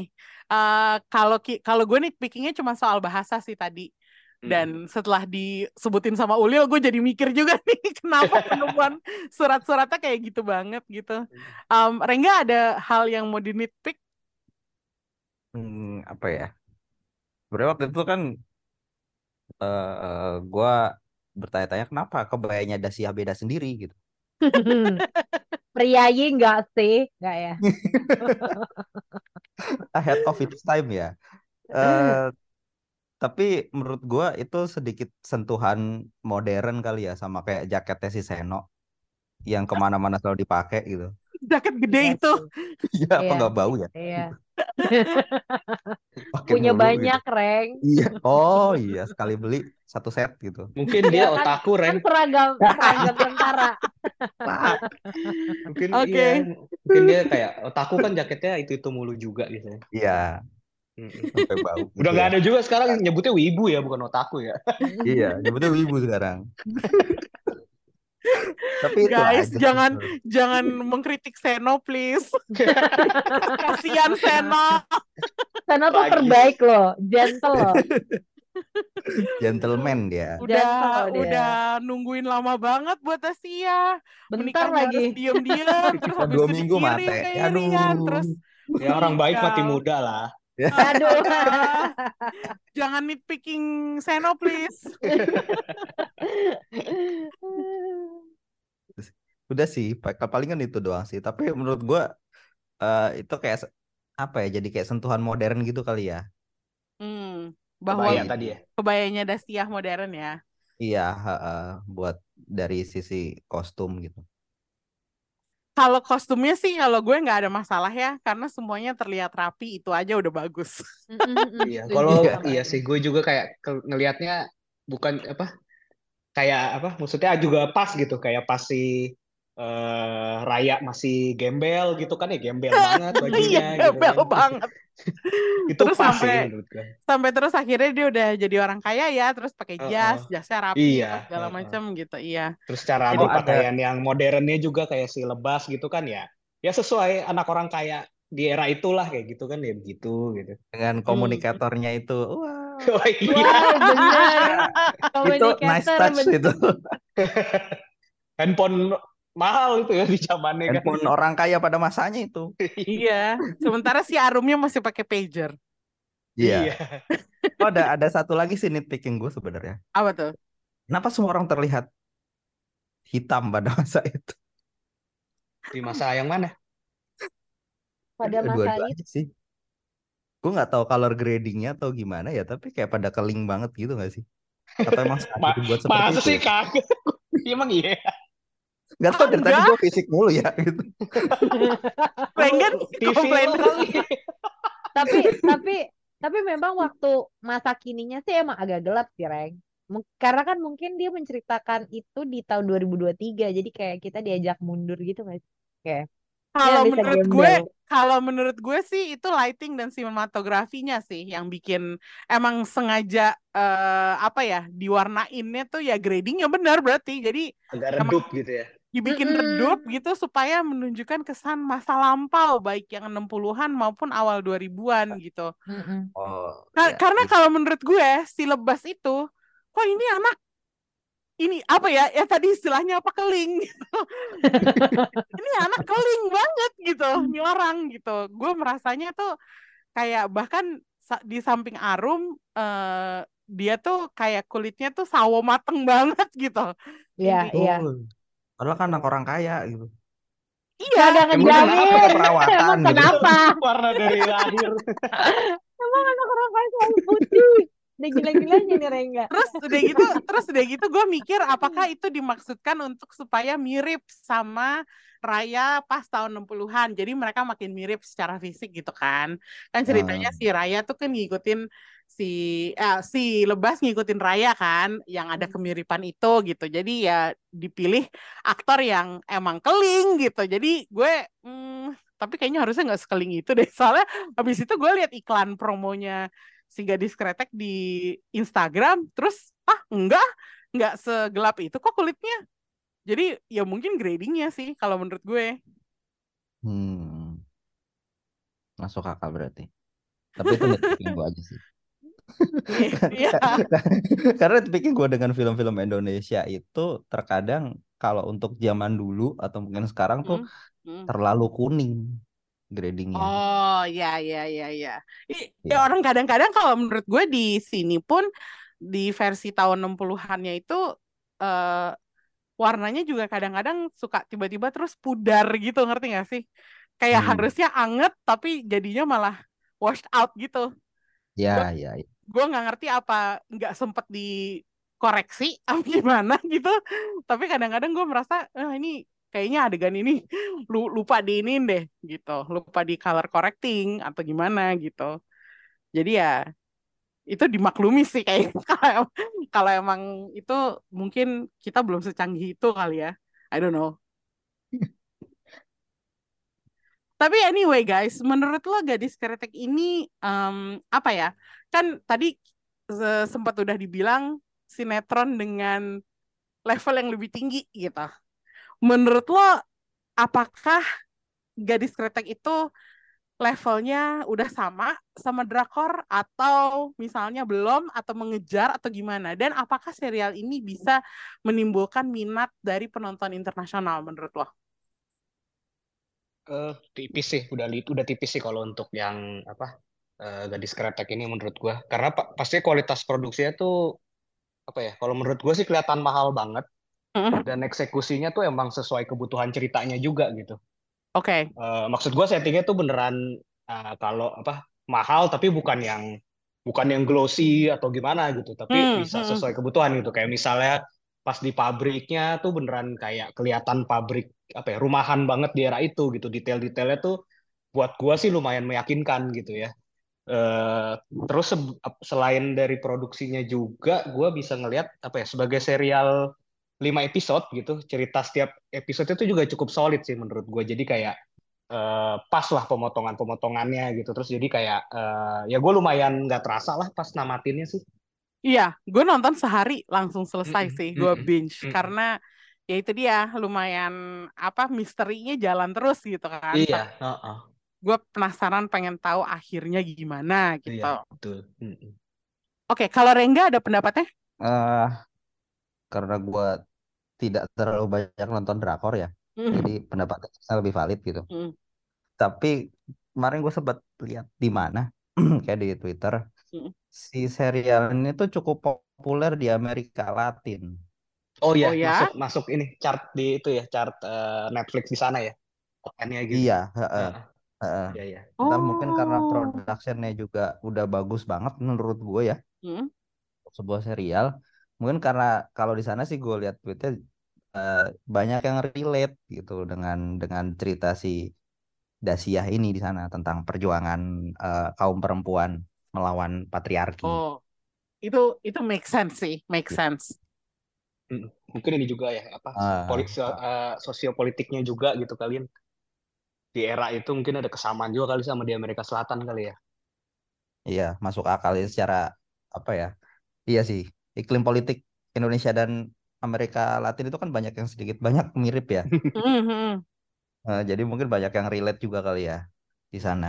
Eh, kalau ki- kalau gue nih pickingnya cuma soal bahasa sih tadi. Mm. Dan setelah disebutin sama Ulil, gue jadi mikir juga nih kenapa penemuan surat-suratnya kayak gitu banget gitu. Um, Rengga ada hal yang mau di nitpick? Hmm, apa ya? Sebenarnya waktu itu kan eh gua bertanya-tanya kenapa kebayanya Dasia beda sendiri gitu. Priayi nggak sih? Nggak ya? Ahead of its time ya. Eh tapi menurut gua itu sedikit sentuhan modern kali ya sama kayak jaketnya si Seno yang ke mana-mana selalu dipakai gitu. Jaket gede Iya itu. Iya apa Iya nggak bau ya? Iya. Punya mulu gitu. banyak, Reng. Iya. Oh iya sekali beli satu set gitu. Mungkin dia kan, otaku, kan Ren. seragam seragam tentara. Pak. Mungkin Oke. iya, mungkin dia kayak otaku kan jaketnya itu itu mulu juga gitu ya. Iya. Sampai bau gitu Udah nggak ya. ada juga sekarang nyebutnya wibu ya, bukan otaku ya. Iya nyebutnya wibu sekarang. Tapi itu Guys, aja sih jangan jangan mengkritik Seno, please. Kasihan Seno. Sana tuh Lagi. terbaik loh, gentle loh. gentleman dia. Udah Gentle dia. udah nungguin lama banget buat Asia. Bentar Menikahnya lagi. diem-diem, terus habis dua itu minggu keiringan, Aduh. terus Ya orang baik mati meninggal. muda lah. Aduh. Jangan nitpicking Seno, please. Udah sih, pa- palingan itu doang sih. Tapi menurut gua eh, itu kayak apa ya? Jadi kayak sentuhan modern gitu kali ya. Hmm, bahwa Kebaya tadi ya. kebayanya Dastiah modern ya. Iya, heeh, buat dari sisi kostum gitu. Kalau kostumnya sih kalau gue nggak ada masalah ya, karena semuanya terlihat rapi, itu aja udah bagus. Iya, Setuju kalau Iya. sama iya ini. sih gue juga kayak ngelihatnya bukan apa kayak apa maksudnya juga pas gitu kayak pas si eh, Raya masih gembel gitu kan ya gembel banget Iya, bajunya gitu gembel kan. banget. Itu Terus pas sampai gue. sampai terus akhirnya dia udah jadi orang kaya ya, terus pakai jas, Heeh. jasnya rapi, Iya, segala heeh. macam gitu. Iya. Terus cara Jadi Oh ada berpakaian yang modernnya juga kayak si lebas gitu kan ya. Ya sesuai anak orang kaya di era itulah kayak gitu kan ya begitu gitu. dengan Hmm. komunikatornya itu. Wah, Wah iya. Wah, bener. itu nice touch bener. itu. Handphone mahal itu ya di zamannya kan. Handphone orang kaya pada masanya itu. Iya. Sementara si Arumnya masih pakai pager. Iya. Iya. Oh, ada ada satu lagi sih nitpicking gue sebenarnya. Apa tuh? Kenapa semua orang terlihat hitam pada masa itu? Di masa yang mana? Pada masa itu. Dua-duanya sih. Gue nggak tahu color gradingnya atau gimana ya, tapi kayak pada keling banget gitu nggak sih? Atau emang dibuat seperti masa itu sih ya? kagak? Emang iya. Nggak tahu dari tadi gue fisik mulu ya gitu. Pengen komplain kali. tapi tapi tapi memang waktu masa kininya sih emang agak gelap sih Reng karena kan mungkin dia menceritakan itu di tahun 2023 jadi kayak kita diajak mundur gitu sih kayak ya Kalau menurut gue, kalau menurut gue sih itu lighting dan sinematografinya sih yang bikin emang sengaja eh, apa ya diwarnainnya tuh ya gradingnya benar berarti. Jadi Agak emang redup gitu ya. Dibikin Mm-mm. redup gitu supaya menunjukkan kesan masa lampau baik yang 60-an maupun awal 2000-an gitu. Mm-mm. Oh, Ka- ya. karena kalau menurut gue si lebas itu kok ini anak ini apa ya ya tadi istilahnya apa keling ini anak keling banget gitu ini orang gitu gue merasanya tuh kayak bahkan sa- di samping Arum eh, dia tuh kayak kulitnya tuh sawo mateng banget gitu Iya, intinya iya. Betul. Padahal kan anak orang kaya gitu. iya Emang kenapa? ngejamin. Pakai perawatan Emang gitu. kenapa? Warna dari lahir. Emang anak orang kaya selalu putih. Udah gila-gilanya nih Rengga. terus udah gitu terus udah gitu gue mikir apakah itu dimaksudkan untuk supaya mirip sama Raya pas tahun 60-an jadi mereka makin mirip secara fisik gitu kan kan ceritanya Ah. si Raya tuh kan ngikutin si eh, si Lebas ngikutin Raya kan yang ada kemiripan itu gitu. Jadi ya dipilih aktor yang emang keling gitu. Jadi gue hmm, tapi kayaknya harusnya nggak sekeling itu deh. Soalnya habis itu gue lihat iklan promonya si gadis kretek di Instagram terus ah enggak enggak segelap itu kok kulitnya. Jadi ya mungkin gradingnya sih kalau menurut gue. Hmm, masuk akal berarti. Tapi itu gue aja sih. Iya Karena nitpicking gue dengan film-film Indonesia itu terkadang kalau untuk zaman dulu atau mungkin sekarang tuh Hmm, hmm. terlalu kuning gradingnya. oh ya ya ya ya I- Iya. ya orang kadang-kadang kalau menurut gue di sini pun di versi tahun 60-annya itu eh, warnanya juga kadang-kadang suka tiba-tiba terus pudar gitu ngerti gak sih kayak Hmm. harusnya anget tapi jadinya malah washed out gitu Ya, ya, ya. Gue nggak ngerti apa nggak sempet dikoreksi apa gimana gitu. Tapi kadang-kadang gue merasa "Ah, ini kayaknya adegan ini lu lupa diinin deh gitu. Lupa di color correcting atau gimana gitu. Jadi ya itu dimaklumi sih kayak kalau emang itu mungkin kita belum secanggih itu kali ya. I don't know. Tapi anyway guys, menurut lo gadis kretek ini em, apa ya? Kan tadi se- sempat udah dibilang sinetron dengan level yang lebih tinggi gitu. Menurut lo apakah gadis kretek itu levelnya udah sama sama drakor atau misalnya belum atau mengejar atau gimana? Dan apakah serial ini bisa menimbulkan minat dari penonton internasional menurut lo? Eh, tipis sih, udah udah tipis sih kalau untuk yang apa eh, gadis kretek ini menurut gua. Karena pa- pasti kualitas produksinya tuh apa ya? Kalau menurut gua sih kelihatan mahal banget Mm, dan eksekusinya tuh emang sesuai kebutuhan ceritanya juga gitu. Oke. Eh, maksud gua settingnya tuh beneran eh, kalau apa mahal tapi bukan yang bukan yang glossy atau gimana gitu, tapi Hmm, bisa sesuai kebutuhan gitu. Kayak misalnya pas di pabriknya tuh beneran kayak kelihatan pabrik apa ya rumahan banget di era itu gitu. Detail-detailnya tuh buat gua sih lumayan meyakinkan gitu ya. Eh, terus se- selain dari produksinya juga, gua bisa ngelihat apa ya sebagai serial 5 episode gitu, cerita setiap episode itu juga cukup solid sih menurut gue. Jadi kayak eh, pas lah pemotongan-pemotongannya gitu. Terus jadi kayak eh, ya gue lumayan nggak terasa lah pas namatinnya sih. Iya, gue nonton sehari langsung selesai Mm-mm, sih, gue binge mm-mm. karena ya itu dia lumayan apa misterinya jalan terus gitu kan. Iya, heeh. Gue penasaran pengen tahu akhirnya gimana gitu. Iya, betul. Mm-mm. Oke, kalau Rengga ada pendapatnya? eh karena gue tidak terlalu banyak nonton drakor ya, Mm, jadi pendapatnya saya lebih valid gitu. mm, Tapi kemarin gue sempat lihat di mana, kayak di Twitter, mm. si serial ini tuh cukup populer di Amerika Latin. Oh iya, Oh ya? masuk masuk ini chart di itu ya, chart eh, Netflix di sana ya. Tokennya gitu. Iya, heeh, Heeh. heeh. Iya, iya. Entah mungkin karena Oh. productionnya juga udah bagus banget menurut gue ya, Mm, sebuah serial. Mungkin karena kalau di sana sih gue lihat tweetnya eh, banyak yang relate gitu dengan dengan cerita si Dasyah ini di sana tentang perjuangan eh, kaum perempuan melawan patriarki. Oh, itu itu make sense sih, make sense. Mm. Mungkin ini juga ya apa Ah, polit so- eh, sosiopolitiknya juga gitu kalian. Di era itu mungkin ada kesamaan juga kali sama di Amerika Selatan kali ya. iya, masuk akal ya secara apa ya? Iya sih, iklim politik Indonesia dan Amerika Latin itu kan banyak yang sedikit banyak mirip ya. Eh, jadi mungkin banyak yang relate juga kali ya di sana.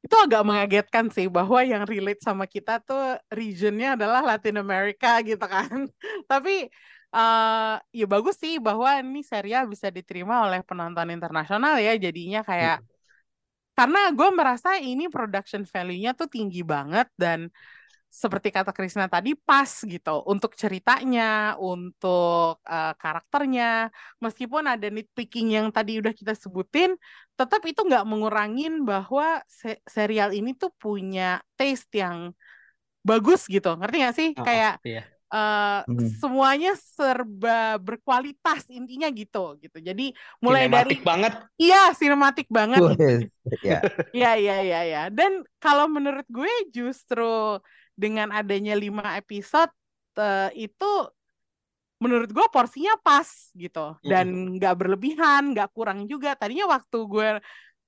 Itu agak mengagetkan sih bahwa yang relate sama kita tuh regionnya adalah Latin America gitu kan. Tapi eh ya bagus sih bahwa ini serial bisa diterima oleh penonton internasional ya. Jadinya kayak Mm. karena gue merasa ini production value-nya tuh tinggi banget dan seperti kata Krisna tadi pas gitu untuk ceritanya, untuk eh, karakternya, meskipun ada nitpicking yang tadi udah kita sebutin, tetap itu nggak mengurangin bahwa se- serial ini tuh punya taste yang bagus gitu, ngerti nggak sih? Heeh, Kayak iya. Eh, Hmm. semuanya serba berkualitas intinya gitu, gitu. Jadi mulai dari Sinematik banget. iya sinematik banget. Wih, ya. Iya, iya, iya, ya. Dan kalau menurut gue justru dengan adanya lima episode eh, itu menurut gue porsinya pas gitu dan nggak berlebihan, nggak kurang juga. Tadinya waktu gue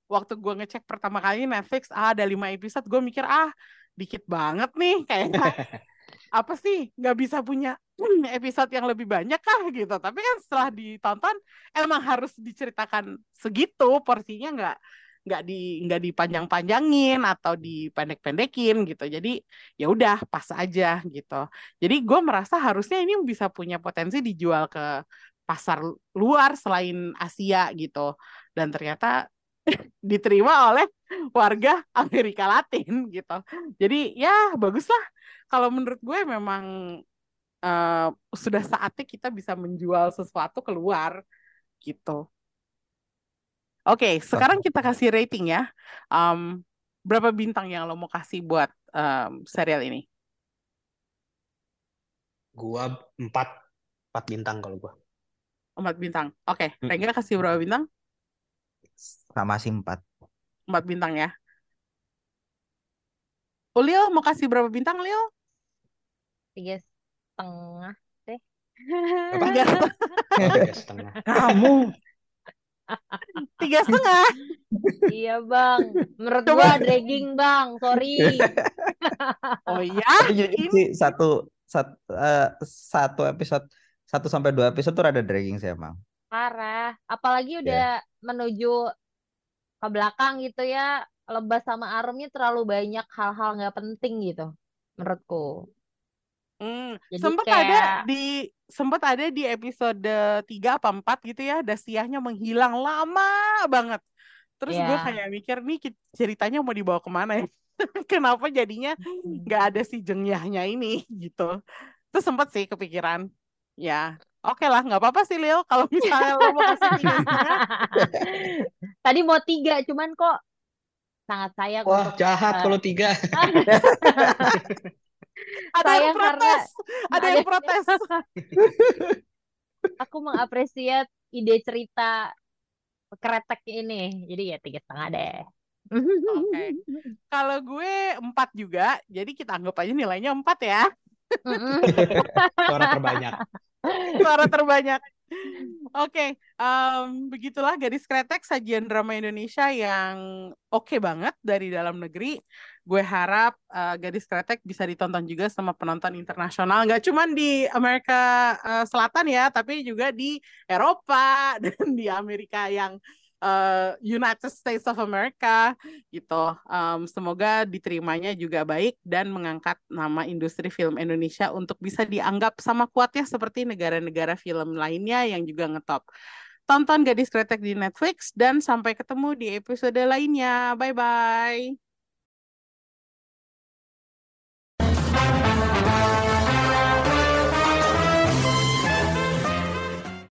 waktu gue ngecek pertama kali Netflix ah ada lima episode, gue mikir ah dikit banget nih kayak apa sih nggak bisa punya episode yang lebih banyak kah gitu. Tapi kan setelah ditonton emang harus diceritakan segitu porsinya nggak nggak di nggak dipanjang-panjangin atau dipendek-pendekin gitu. Jadi ya udah pas aja gitu. Jadi gue merasa harusnya ini bisa punya potensi dijual ke pasar luar selain Asia gitu. Dan ternyata diterima oleh warga Amerika Latin gitu. Jadi ya bagus lah. Kalau menurut gue memang eh, sudah saatnya kita bisa menjual sesuatu keluar gitu. Oke, sekarang kita kasih rating ya. Em, berapa bintang yang lo mau kasih buat em, serial ini? Gua empat empat bintang kalau gua. Empat bintang. Oke, Mm. Rengga kasih berapa bintang? Sama sih empat. Empat bintang ya. Ulil mau kasih berapa bintang, Lil? Tiga setengah deh. Apa? Tiga, Oh, tiga setengah. Kamu tiga setengah. Iya bang, menurut Coba. gua dragging bang, sorry. Oh iya, ini sih satu satu, eh, satu episode satu sampai dua episode tuh rada dragging sih emang. Parah, apalagi udah menuju ke belakang gitu ya, lebas sama arumnya terlalu banyak hal-hal nggak penting gitu, menurutku. Hmm, Jadi sempat kayak- ada di sempat ada di episode 3 apa 4 gitu ya, Dasiahnya menghilang lama banget. Terus gue Iya. kayak mikir nih ceritanya mau dibawa ke mana ya? Kenapa jadinya nggak ada si Jengyahnya ini gitu. Terus sempat sih kepikiran. Ya, oke lah, nggak apa-apa sih Lil. Kalau misalnya lo mau kasih tiga setengah, Tadi mau tiga, cuman kok sangat sayang Wah, untuk jahat eh, kalau tiga. ada yang Sayang karena protes, ada yang ada- protes. aku mengapresiasi ide cerita kretek ini. Jadi ya tiga setengah deh. Oke. Kalau gue empat juga, jadi kita anggap aja nilainya empat ya. Suara terbanyak. Suara terbanyak. Oke, em, begitulah Gadis Kretek sajian drama Indonesia yang oke banget dari dalam negeri. Gue harap eh, Gadis Kretek bisa ditonton juga sama penonton internasional, nggak cuma di Amerika eh, Selatan ya, tapi juga di Eropa dan di Amerika yang Eh, United States of America gitu. Um, semoga diterimanya juga baik dan mengangkat nama industri film Indonesia untuk bisa dianggap sama kuatnya seperti negara-negara film lainnya yang juga ngetop. Tonton Gadis Kretek di Netflix dan sampai ketemu di episode lainnya. Bye-bye.